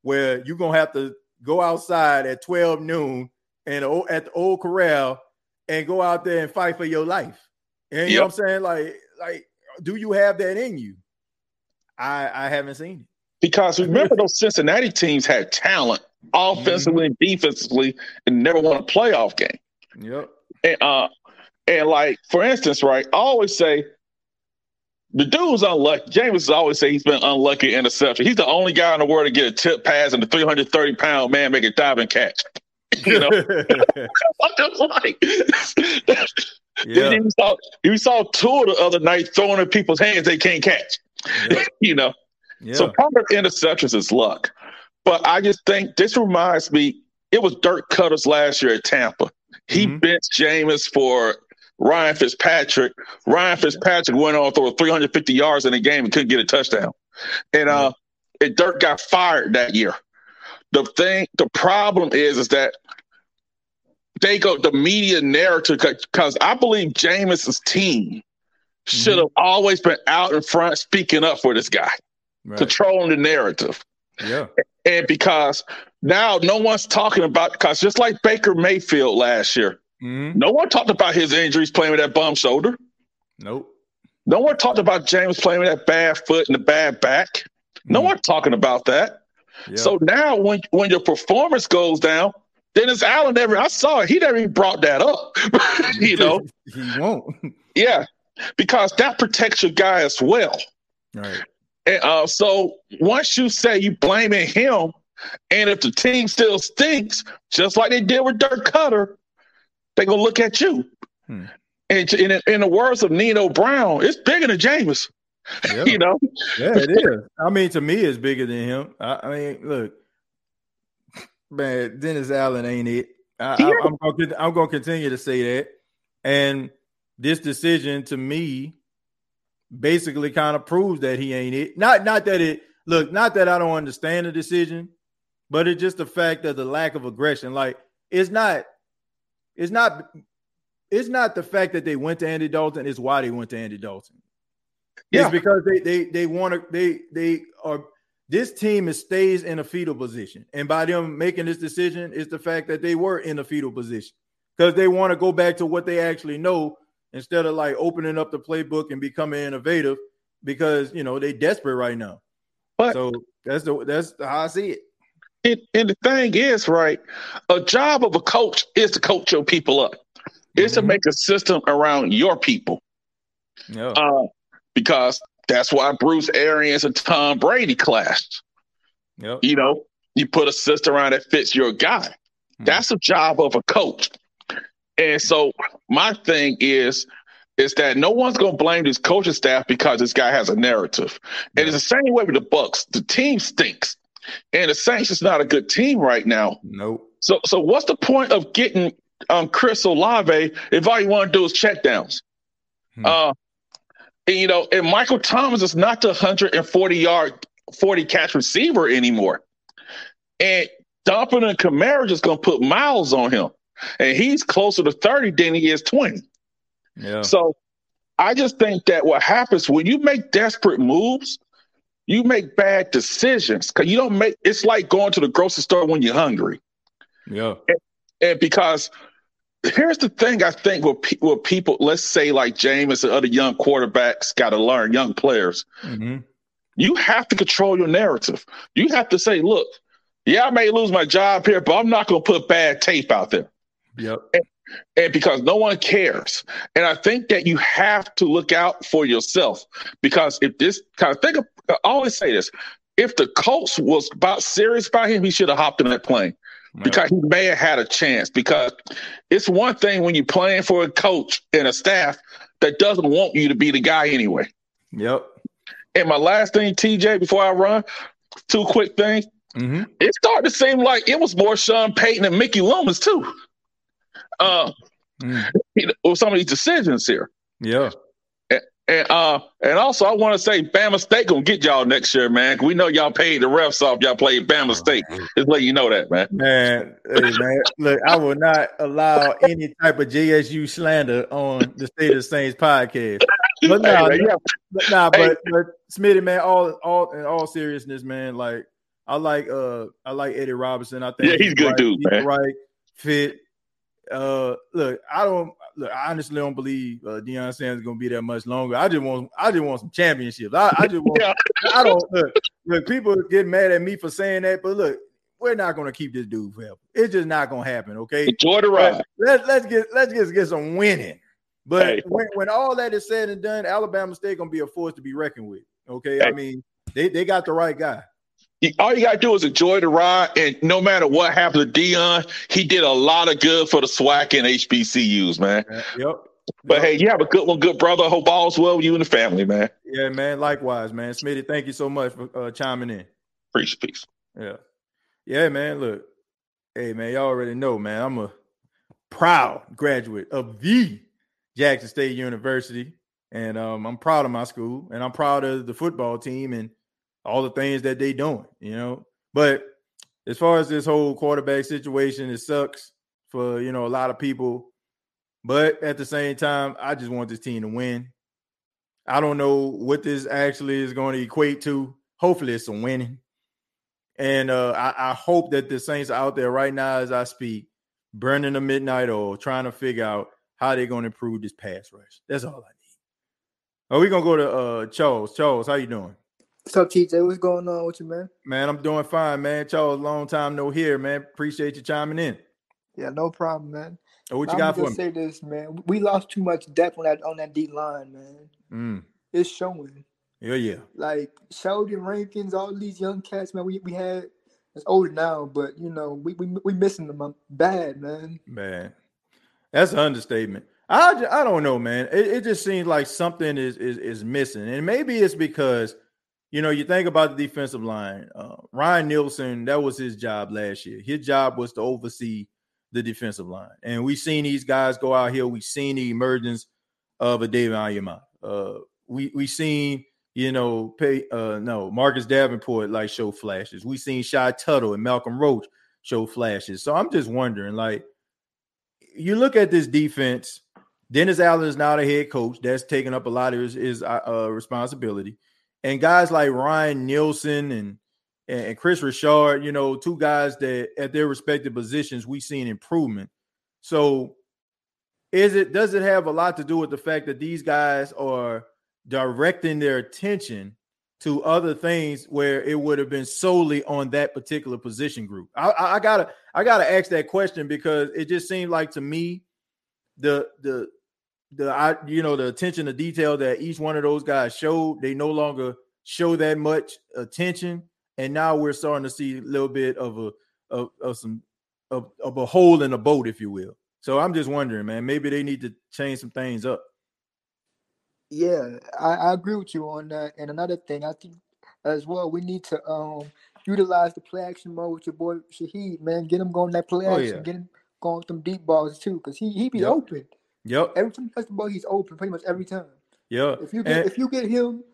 where you're gonna have to go outside at 12 noon and at the old corral and go out there and fight for your life. And you know what I'm saying? Like, like, do you have that in you? I I haven't seen it. Because remember, those Cincinnati teams had talent offensively and defensively and never won a playoff game. Yep. And uh, and like for instance, right, I always say the dude's unlucky. James always say he's been unlucky in interception. He's the only guy in the world to get a tip pass and the 330 pound man make a diving catch. You know, I'm just like, Yeah. you saw you saw two the other night throwing in people's hands they can't catch. you know, Yeah. so part of interceptions is luck. But I just think this reminds me, it was Dirk Koetter's last year at Tampa. He mm-hmm. benched Jameis for Ryan Fitzpatrick. Ryan Fitzpatrick went on through 350 yards in a game and couldn't get a touchdown. And uh and Dirk got fired that year. The thing, the problem is, is that they go the media narrative because I believe Jameis's team should have always been out in front speaking up for this guy, Right. controlling the narrative. Yeah. And because now no one's talking about because just like Baker Mayfield last year, Mhm. no one talked about his injuries playing with that bum shoulder. Nope. No one talked about James playing with that bad foot and the bad back. No one talking about that. Yeah. So now when when your performance goes down, Dennis Allen never I saw it, he never even brought that up. you know? he won't. Yeah. Because that protects your guy as well. Right. And uh, so once you say you blaming him, and if the team still stinks, just like they did with Dirk Koetter, they gonna look at you. Hmm. And in, in the words of Nino Brown, it's bigger than Jameis. Yeah. you know, Yeah, it is. I mean, to me, it's bigger than him. I, I mean, look, man, Dennis Allen ain't it. I, Yeah. I, I'm gonna, I'm going to continue to say that. And this decision, to me, basically kind of proves that he ain't it. Not, not that it. Look, not that I don't understand the decision, but it's just the fact of the lack of aggression. Like, it's not. It's not. It's not the fact that they went to Andy Dalton. It's why they went to Andy Dalton. Yeah. It's because they they they want to they they are this team is stays in a fetal position. And by them making this decision is the fact that they were in a fetal position. Because they want to go back to what they actually know instead of like opening up the playbook and becoming innovative because you know they desperate right now. But so that's the that's how I see it. And, and the thing is, right, a job of a coach is to coach your people up. It's to make a system around your people. Yeah. Uh, because that's why Bruce Arians and Tom Brady clashed. Yep. You know, you put a system around that fits your guy. That's a job of a coach. And so my thing is is that no one's going to blame this coaching staff because this guy has a narrative. And it's the same way with the Bucs. The team stinks, and the Saints is not a good team right now. Nope. So, so what's the point of getting um, Chris Olave if all you want to do is check downs? Uh, and, you know, and Michael Thomas is not the 140 yard, 40 catch receiver anymore. And Dumping and Kamara just going to put miles on him. And he's closer to 30 than he is 20. Yeah. So I just think that what happens when you make desperate moves, you make bad decisions because you don't make it's like going to the grocery store when you're hungry. Yeah. And, and because here's the thing I think what, pe- what people, let's say like Jameis and other young quarterbacks got to learn, young players, Mm-hmm. you have to control your narrative. You have to say, look, yeah, I may lose my job here, but I'm not going to put bad tape out there. Yep. And, and because no one cares. And I think that you have to look out for yourself because if this kind of think, of, I always say this: if the Colts was about serious about him, he should have hopped in that plane because he may have had a chance. Because it's one thing when you're playing for a coach and a staff that doesn't want you to be the guy anyway. Yep. And my last thing, TJ, before I run, two quick things. Mm-hmm. It started to seem like it was more Sean Payton and Mickey Loomis too. Uh, you know, with some of these decisions here. Yeah. And, and uh, and also I want to say Bama State gonna get y'all next year, man. We know y'all paid the refs off. Y'all played Bama State. Just let you know that, man. Man, hey, man, look, I will not allow any type of JSU slander on the State of Saints podcast. But Hey, nah, man, yeah. but, nah, but, but Smitty, man, all all in all seriousness, man, like I like uh I like Eddie Robinson. I think Yeah, he's a good right, dude, he's man. right fit. Uh, look, I don't look. I honestly don't believe uh, Deion Sanders is gonna be that much longer. I just want, I just want some championships. I, I just want. I don't look. Look, people get mad at me for saying that, but look, we're not gonna keep this dude forever. It's just not gonna happen. Okay, Enjoy the ride. Let's let's get let's just get some winning. But Hey. when, when all that is said and done, Alabama State gonna be a force to be reckoned with. Okay, I mean they, they got the right guy. All you gotta do is enjoy the ride, and no matter what happened to Deion, he did a lot of good for the SWAC and HBCUs, man. Yep. But hey, you have a good one, good brother. Hope all's well with you and the family, man. Yeah, man. Likewise, man. Smitty, thank you so much for uh, chiming in. Peace, peace. Yeah. Yeah, man. Look, hey, man, y'all already know, man. I'm a proud graduate of the Jackson State University. And um, I'm proud of my school and I'm proud of the football team and all the things that they doing, you know. But as far as this whole quarterback situation, it sucks for you know a lot of people. But at the same time, I just want this team to win. I don't know what this actually is going to equate to. Hopefully, it's some winning. And uh, I, I hope that the Saints out there right now as I speak, burning the midnight oil, trying to figure out how they're going to improve this pass rush. That's all I need. Are we gonna go to uh Charles? Charles, how you doing? What's up, TJ? What's going on with you, man? Man, I'm doing fine, man. Charles, long time no here, man. Appreciate you chiming in. Yeah, no problem, man. Oh, what you I'm got for me? say this, man. We lost too much depth on that on that D line, man. Mm. It's showing. Yeah, yeah. Like Sheldon Rankins, all these young cats, man. We we had it's older now, but you know we we we missing them um, bad, man. Man, that's an understatement. I, I don't know, man. It, it just seems like something is, is is missing, and maybe it's because you know you think about the defensive line. Uh, Ryan Nielsen, that was his job last year. His job was to oversee the defensive line, and we've seen these guys go out here. We've seen the emergence of a David Onyemata. Uh, we we seen you know pay uh no Marcus Davenport like show flashes. We seen Shy Tuttle and Malcolm Roach show flashes. So I'm just wondering, like, you look at this defense. Dennis Allen is now the head coach. That's taking up a lot of his, his uh, uh, responsibility. And guys like Ryan Nielsen and and Kris Richard, you know, two guys that at their respective positions we seen improvement. So is it does it have a lot to do with the fact that these guys are directing their attention to other things where it would have been solely on that particular position group? I, I, I gotta I gotta ask that question because it just seemed like to me the the the I you know the attention to detail that each one of those guys showed they no longer show that much attention and now we're starting to see a little bit of a of, of some of, of a hole in the boat if you will So I'm just wondering, man, maybe they need to change some things up. Yeah, I, I agree with you on that. And another thing, I think as well, we need to um utilize the play action mode with your boy Shaheed, man. Get him going that play Oh, action, yeah. get him going with them deep balls too, because he he be Yep. open. Yep. Every time he touches the ball, he's open pretty much every time. Yeah. If you get And- if you get him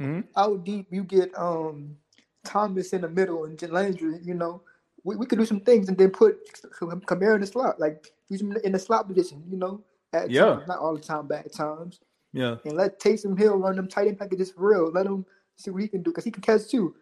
Mhm. out deep, you get um Thomas in the middle and Landry, you know, we, we could do some things and then put Kamara in the slot, like use him in the slot position, you know, at Yeah. times, not all the time, but at times. Yeah. And let Taysom Hill run them tight end packages for real. Let him see what he can do because he can catch too.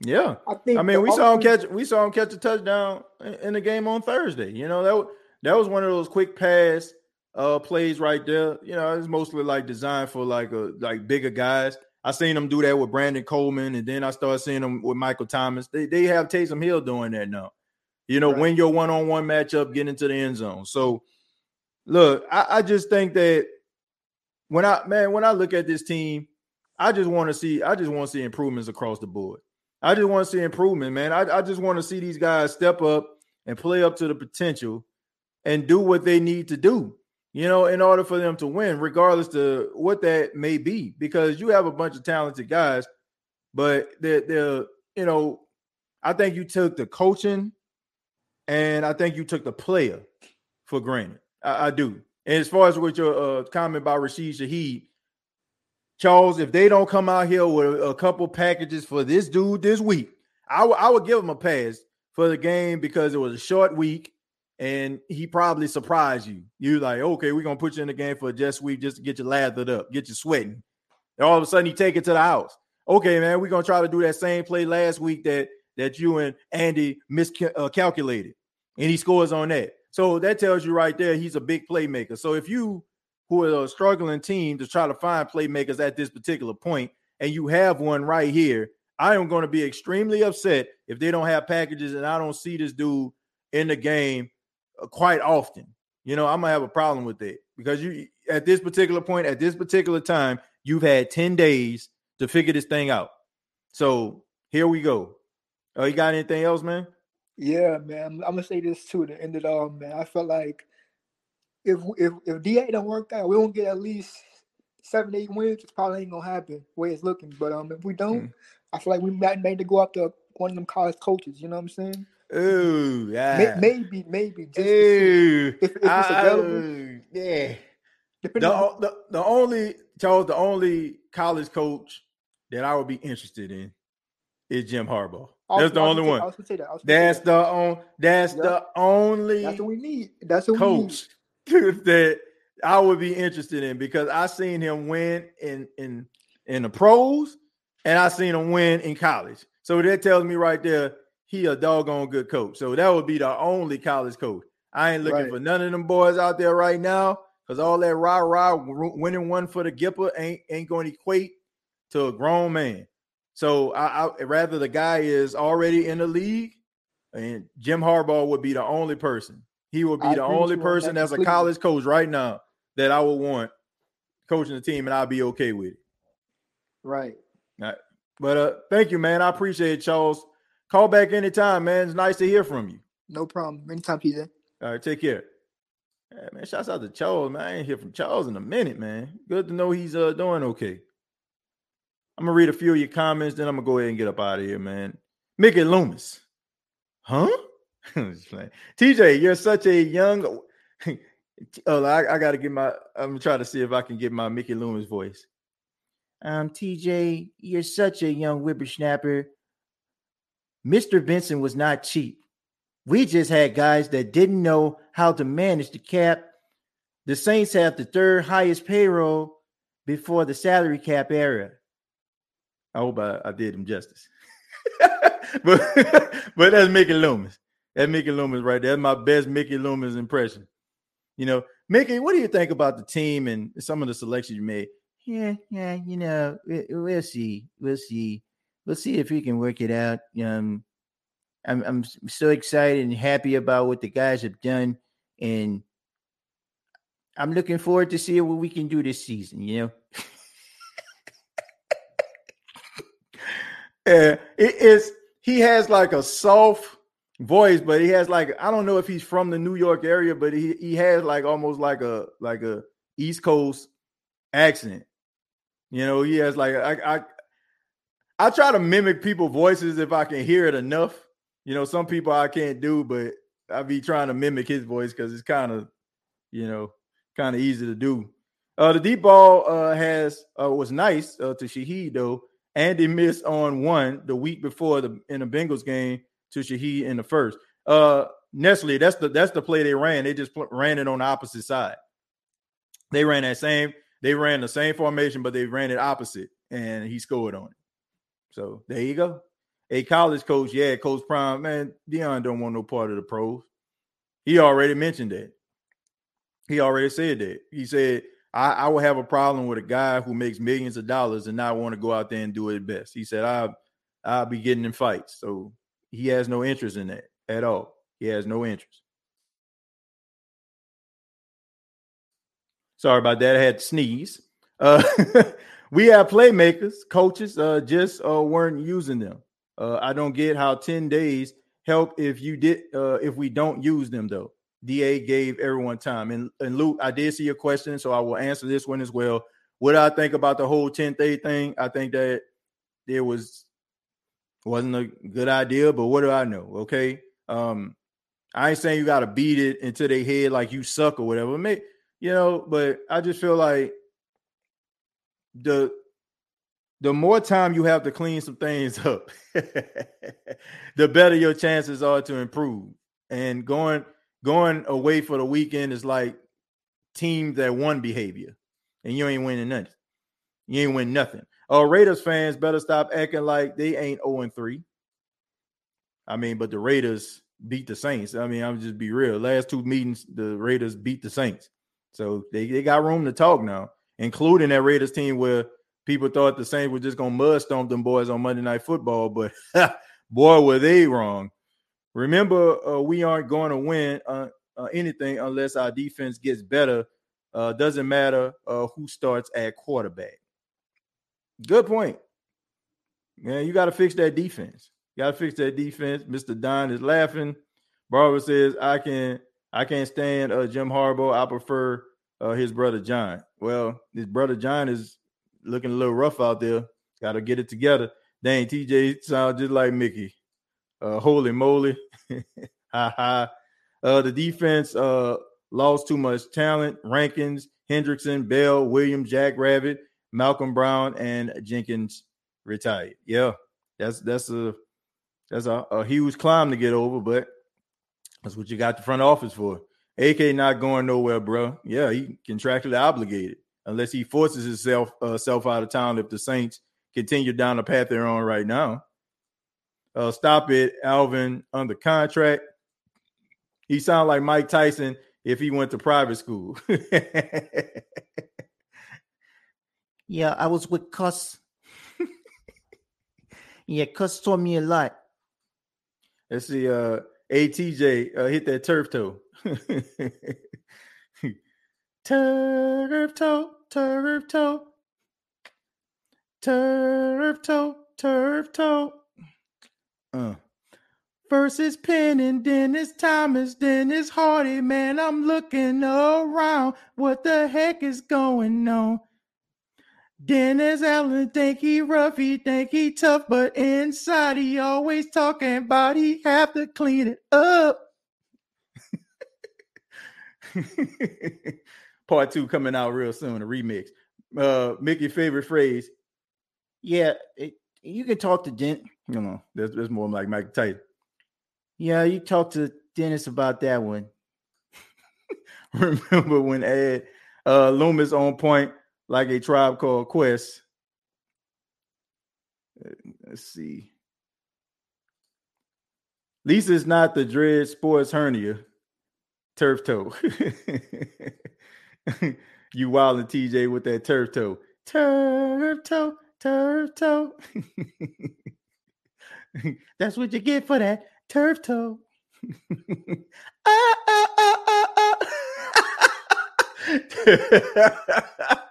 Yeah. I think I mean, we saw him catch we saw him catch a touchdown in- in the game on Thursday. You know, that that was one of those quick pass uh plays right there. You know, it's mostly like designed for like a like bigger guys. I seen them do that with Brandon Coleman, and then I started seeing them with Michael Thomas. They they have Taysom Hill doing that now. You know, win your one-on-one matchup, get into the end zone. So look, I, I just think that when I man, when I look at this team, I just want to see, I just want to see improvements across the board. I just want to see improvement, man. I, I just want to see these guys step up and play up to the potential and do what they need to do, you know, in order for them to win, regardless to what that may be. Because you have a bunch of talented guys, but they're, they're you know, I think you took the coaching and I think you took the player for granted. I, I do. And as far as with your uh, comment about Rashid Shaheed, Charles, if they don't come out here with a couple packages for this dude this week, I would- I would give him a pass for the game because it was a short week and he probably surprised you. You like, okay, we're gonna put you in the game for a just week just to get you lathered up, get you sweating. And all of a sudden, you take it to the house. Okay, man, we're gonna try to do that same play last week that that you and Andy miscalculated, and he scores on that. So that tells you right there he's a big playmaker. So if you who are a struggling team to try to find playmakers at this particular point, and you have one right here, I am going to be extremely upset if they don't have packages and I don't see this dude in the game uh, quite often. You know, I'm gonna have a problem with that because you at this particular point, at this particular time, you've had 10 days to figure this thing out. So here we go. Oh, you got anything else, man? Yeah, man. I'm, I'm gonna say this too. To end it all, man. I felt like if if if DA don't work out, we won't get at least seven, eight wins. It probably ain't gonna happen. The way it's looking, but um, if we don't, I feel like we might need to go up to one of them college coaches. You know what I'm saying? Ooh, yeah. Maybe, maybe. Just Ooh, if, if it's I- available. yeah. Depending The, on, the, the only Charles, the only college coach that I would be interested in is Jim Harbaugh. Was- That's the only say- one. I was gonna say that. I was gonna say That's that. the on. That's Yep. the only That's what we need. That's what we need. coach that I would be interested in because I seen him win in in in the pros and I seen him win in college. So that tells me right there he a doggone good coach. So that would be the only college coach. I ain't looking Right. for none of them boys out there right now because all that rah rah winning one for the Gipper ain't ain't going to equate to a grown man. So I, I rather the guy is already in the league, and Jim Harbaugh would be the only person. He would be I the only person as a college coach right now that I would want coaching the team, and I'll be okay with it. Right. All right. But uh, thank you, man. I appreciate it, Charles. Call back anytime, man. It's nice to hear from you. No problem. Anytime, PJ. All right, take care. Yeah, man, shouts out to Charles, man. I ain't hear from Charles in a minute, man. Good to know he's uh doing okay. I'm gonna read a few of your comments, then I'm gonna go ahead and get up out of here, man. Mickey Loomis, huh? TJ, you're such a young. oh, I, I got to get my. I'm trying to see if I can get my Mickey Loomis voice. Um, TJ, you're such a young whippersnapper. Mr. Vincent was not cheap. We just had guys that didn't know how to manage the cap. The Saints have the third highest payroll before the salary cap era. I hope I, I did him justice. but but that's Mickey Loomis. That's Mickey Loomis right there. That's my best Mickey Loomis impression. You know, Mickey, what do you think about the team and some of the selections you made? Yeah, yeah, you know, we, we'll see. We'll see. We'll see if we can work it out. Um, I'm I'm so excited and happy about what the guys have done, and I'm looking forward to seeing what we can do this season. You know, uh, it is he has like a soft voice, but he has like I don't know if he's from the New York area, but he he has like almost like a like a East Coast accent. You know, he has like I I I try to mimic people's voices if I can hear it enough. You know, some people I can't do, but I be trying to mimic his voice because it's kind of, you know, kind of easy to do. Uh, the deep ball uh, has uh, was nice uh, to Shaheed though. Andy missed on one the week before the in the Bengals game to Shaheed in the first. Uh, Nestle, that's the that's the play they ran. They just pl- ran it on the opposite side. They ran that same. They ran the same formation, but they ran it opposite, and he scored on it. So there you go. A college coach, yeah, Coach Prime, man, Deion don't want no part of the pros. He already mentioned that. He already said that. He said I, I would have a problem with a guy who makes millions of dollars and not want to go out there and do it best. He said, I I'll be getting in fights. So he has no interest in that at all. He has no interest. Sorry about that. I had to sneeze. Uh, we have playmakers, coaches, uh, just uh, weren't using them. Uh, I don't get how 10 days help if you did uh, if we don't use them though. DA gave everyone time. And, and Luke, I did see your question, so I will answer this one as well. What I think about the whole 10th day thing, I think that there was wasn't a good idea, but what do I know? Okay. Um, I ain't saying you gotta beat it into their head like you suck or whatever. May, you know, but I just feel like the the more time you have to clean some things up, the better your chances are to improve. And going going away for the weekend is like teams that won behavior, and you ain't winning nothing. You ain't win nothing. Uh, Raiders fans better stop acting like they ain't 0 and 3. I mean, but the Raiders beat the Saints. I mean, I'm just be real. Last two meetings, the Raiders beat the Saints. So they, they got room to talk now, including that Raiders team where people thought the Saints were just gonna mud stomp them boys on Monday Night Football, but boy, were they wrong. Remember, uh, we aren't going to win uh, uh, anything unless our defense gets better. Uh, doesn't matter uh, who starts at quarterback. Good point. Man, you got to fix that defense. You got to fix that defense. Mr. Don is laughing. Barbara says, "I can, I can't stand uh, Jim Harbaugh. I prefer uh, his brother John. Well, his brother John is looking a little rough out there. Got to get it together. Dang, TJ sounds just like Mickey. Uh, holy moly. ha ha. Uh, the defense uh, lost too much talent. Rankins, Hendrickson, Bell, Williams, Jack Rabbit, Malcolm Brown, and Jenkins retired. Yeah, that's that's a that's a, a huge climb to get over, but that's what you got the front office for. AK not going nowhere, bro. Yeah, he contractually obligated unless he forces himself uh, self out of town. If the Saints continue down the path they're on right now, uh, stop it, Alvin, under contract. He sound like Mike Tyson if he went to private school. Yeah, I was with Cus. yeah, Cus taught me a lot. Let's see. Uh, ATJ uh, hit that turf toe. turf toe, turf toe, turf toe, turf toe. Uh. Versus Penn and Dennis Thomas, Dennis Hardy. Man, I'm looking around. What the heck is going on? Dennis Allen think he rough, he think he tough, but inside he always talking about he have to clean it up. Part two coming out real soon, a remix. Uh Mickey favorite phrase. Yeah, it, you can talk to Dent. You know, that's, that's more like Mike Tyson. Yeah, you talk to Dennis about that one. Remember when Ed uh Loomis on point like a tribe called Quest. Uh, Let's see. Lisa's not the dread sports hernia. Turf toe. you wild and TJ with that turf toe. Turf toe, turf toe. That's what you get for that turf toe. ah, ah, ah.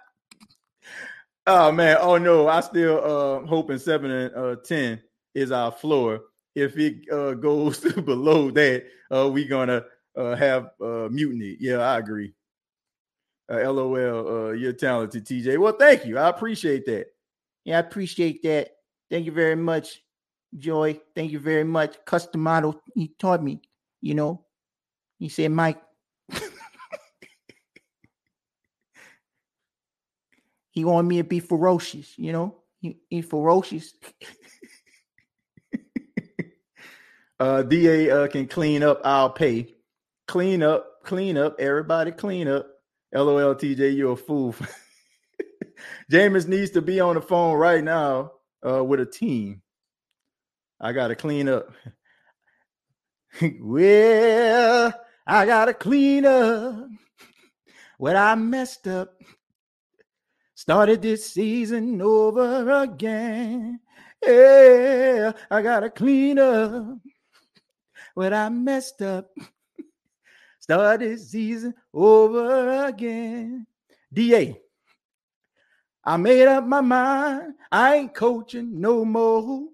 Oh man, oh no, I still uh hoping seven and uh ten is our floor. if it uh, goes below that, uh, we gonna uh, have uh, mutiny. Yeah, I agree. Uh, LOL, uh, you're talented, TJ. Well, thank you. I appreciate that. Yeah, I appreciate that. Thank you very much, Joy. Thank you very much. Cus D'Amato, he taught me, you know. He said, Mike, he wanted me to be ferocious, you know. He, he ferocious. Uh, DA uh, can clean up. I'll pay. Clean up, clean up. Everybody clean up. LOL, TJ, you're a fool. Jameis needs to be on the phone right now uh, with a team. I got to clean up. well, I got to clean up what I messed up. Started this season over again. Yeah, I got to clean up what I messed up. Started season over again. DA, I made up my mind. I ain't coaching no more.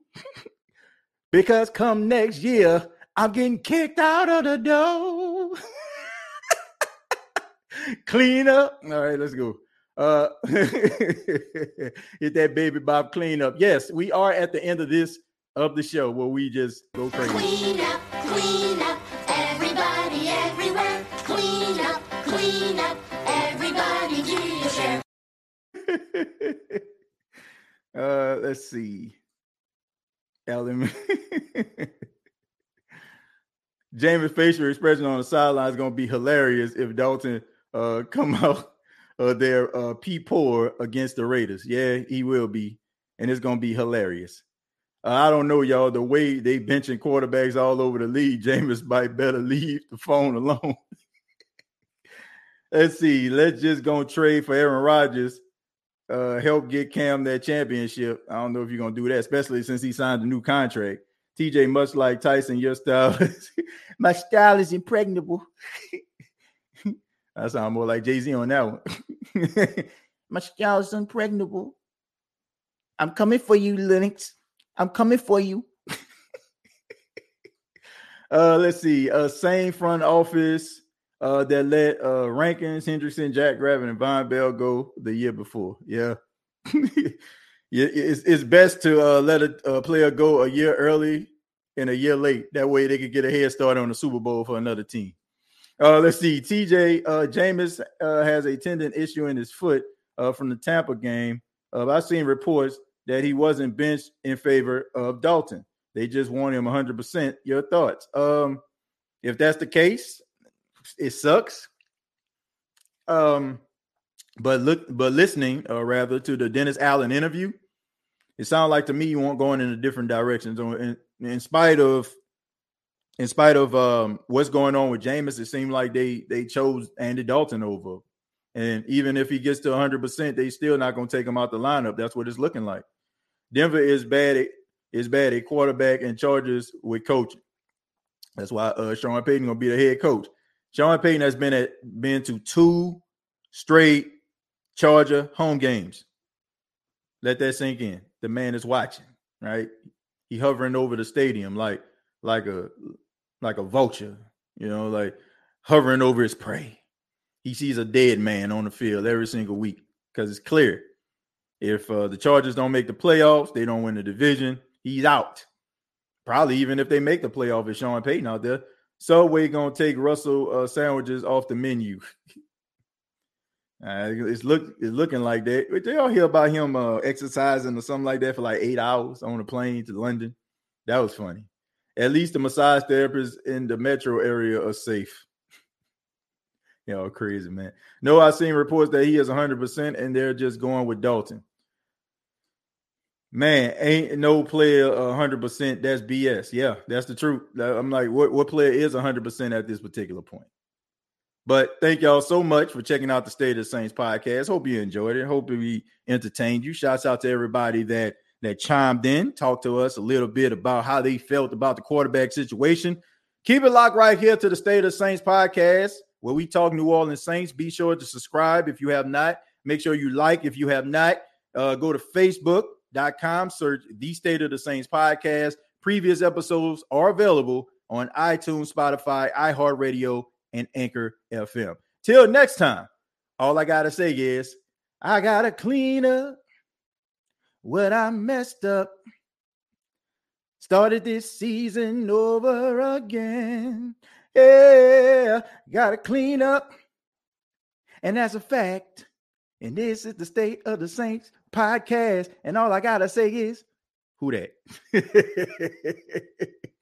because come next year, I'm getting kicked out of the door. clean up. All right, let's go. Uh hit that baby Bob clean up. Yes, we are at the end of this of the show where we just go crazy. Clean up, clean up, uh let's see. Ellen Jameis' facial expression on the sideline is gonna be hilarious if Dalton uh come out uh there uh P poor against the Raiders. Yeah, he will be, and it's gonna be hilarious. Uh, I don't know, y'all. The way they benching quarterbacks all over the league, Jameis might better leave the phone alone. Let's see. Let's just go trade for Aaron Rodgers. Uh, help get Cam that championship. I don't know if you're gonna do that, especially since he signed a new contract. TJ, much like Tyson, your style, My style is impregnable. I sound more like Jay Z on that one. My style is impregnable. I'm coming for you, Lennox. I'm coming for you. Uh, let's see. Uh, same front office uh, that let uh, Rankins, Hendrickson, Jack Gravin, and Vonn Bell go the year before. Yeah. it's, it's best to uh, let a, a player go a year early and a year late. That way they could get a head start on the Super Bowl for another team. Uh, let's see. TJ uh, Jameis uh, has a tendon issue in his foot uh, from the Tampa game. Uh, I've seen reports that he wasn't benched in favor of Dalton. They just want him 100%. Your thoughts? Um, if that's the case, it sucks. Um, but look, but listening, uh, rather to the Dennis Allen interview, it sounded like to me you want going in a different direction. So in, in spite of, in spite of um, what's going on with Jameis, it seemed like they they chose Andy Dalton over. And even if he gets to 100, percent they still not going to take him out the lineup. That's what it's looking like. Denver is bad. At, is bad at quarterback and Chargers with coaching. That's why uh, Sean Payton gonna be the head coach. Sean Payton has been at been to two straight Charger home games. Let that sink in. The man is watching, right? He hovering over the stadium like like a like a vulture, you know, like hovering over his prey. He sees a dead man on the field every single week because it's clear. If uh, the Chargers don't make the playoffs, they don't win the division. He's out. Probably even if they make the playoff, with Sean Payton out there. Subway gonna take Russell uh, sandwiches off the menu. Uh, it's look it's looking like that. Did y'all hear about him uh, exercising or something like that for like eight hours on a plane to London? That was funny. At least the massage therapists in the metro area are safe. Y'all crazy, man. No, I've seen reports that he is 100% and they're just going with Dalton. Man, ain't no player 100%. That's BS. Yeah, that's the truth. I'm like, what, what player is 100% at this particular point? But thank y'all so much for checking out the State of the Saints podcast. Hope you enjoyed it. Hope we entertained you. Shouts out to everybody that that chimed in, talked to us a little bit about how they felt about the quarterback situation. Keep it locked right here to the State of the Saints podcast, where we talk New Orleans Saints. Be sure to subscribe if you have not. Make sure you like if you have not. Uh, go to Facebook.com, search the State of the Saints podcast. Previous episodes are available on iTunes, Spotify, iHeartRadio, and Anchor FM. Till next time, all I gotta say is I gotta clean up what I messed up. Started this season over again. Yeah, gotta clean up. And that's a fact. And this is the State of the Saints podcast. And all I gotta say is, who that?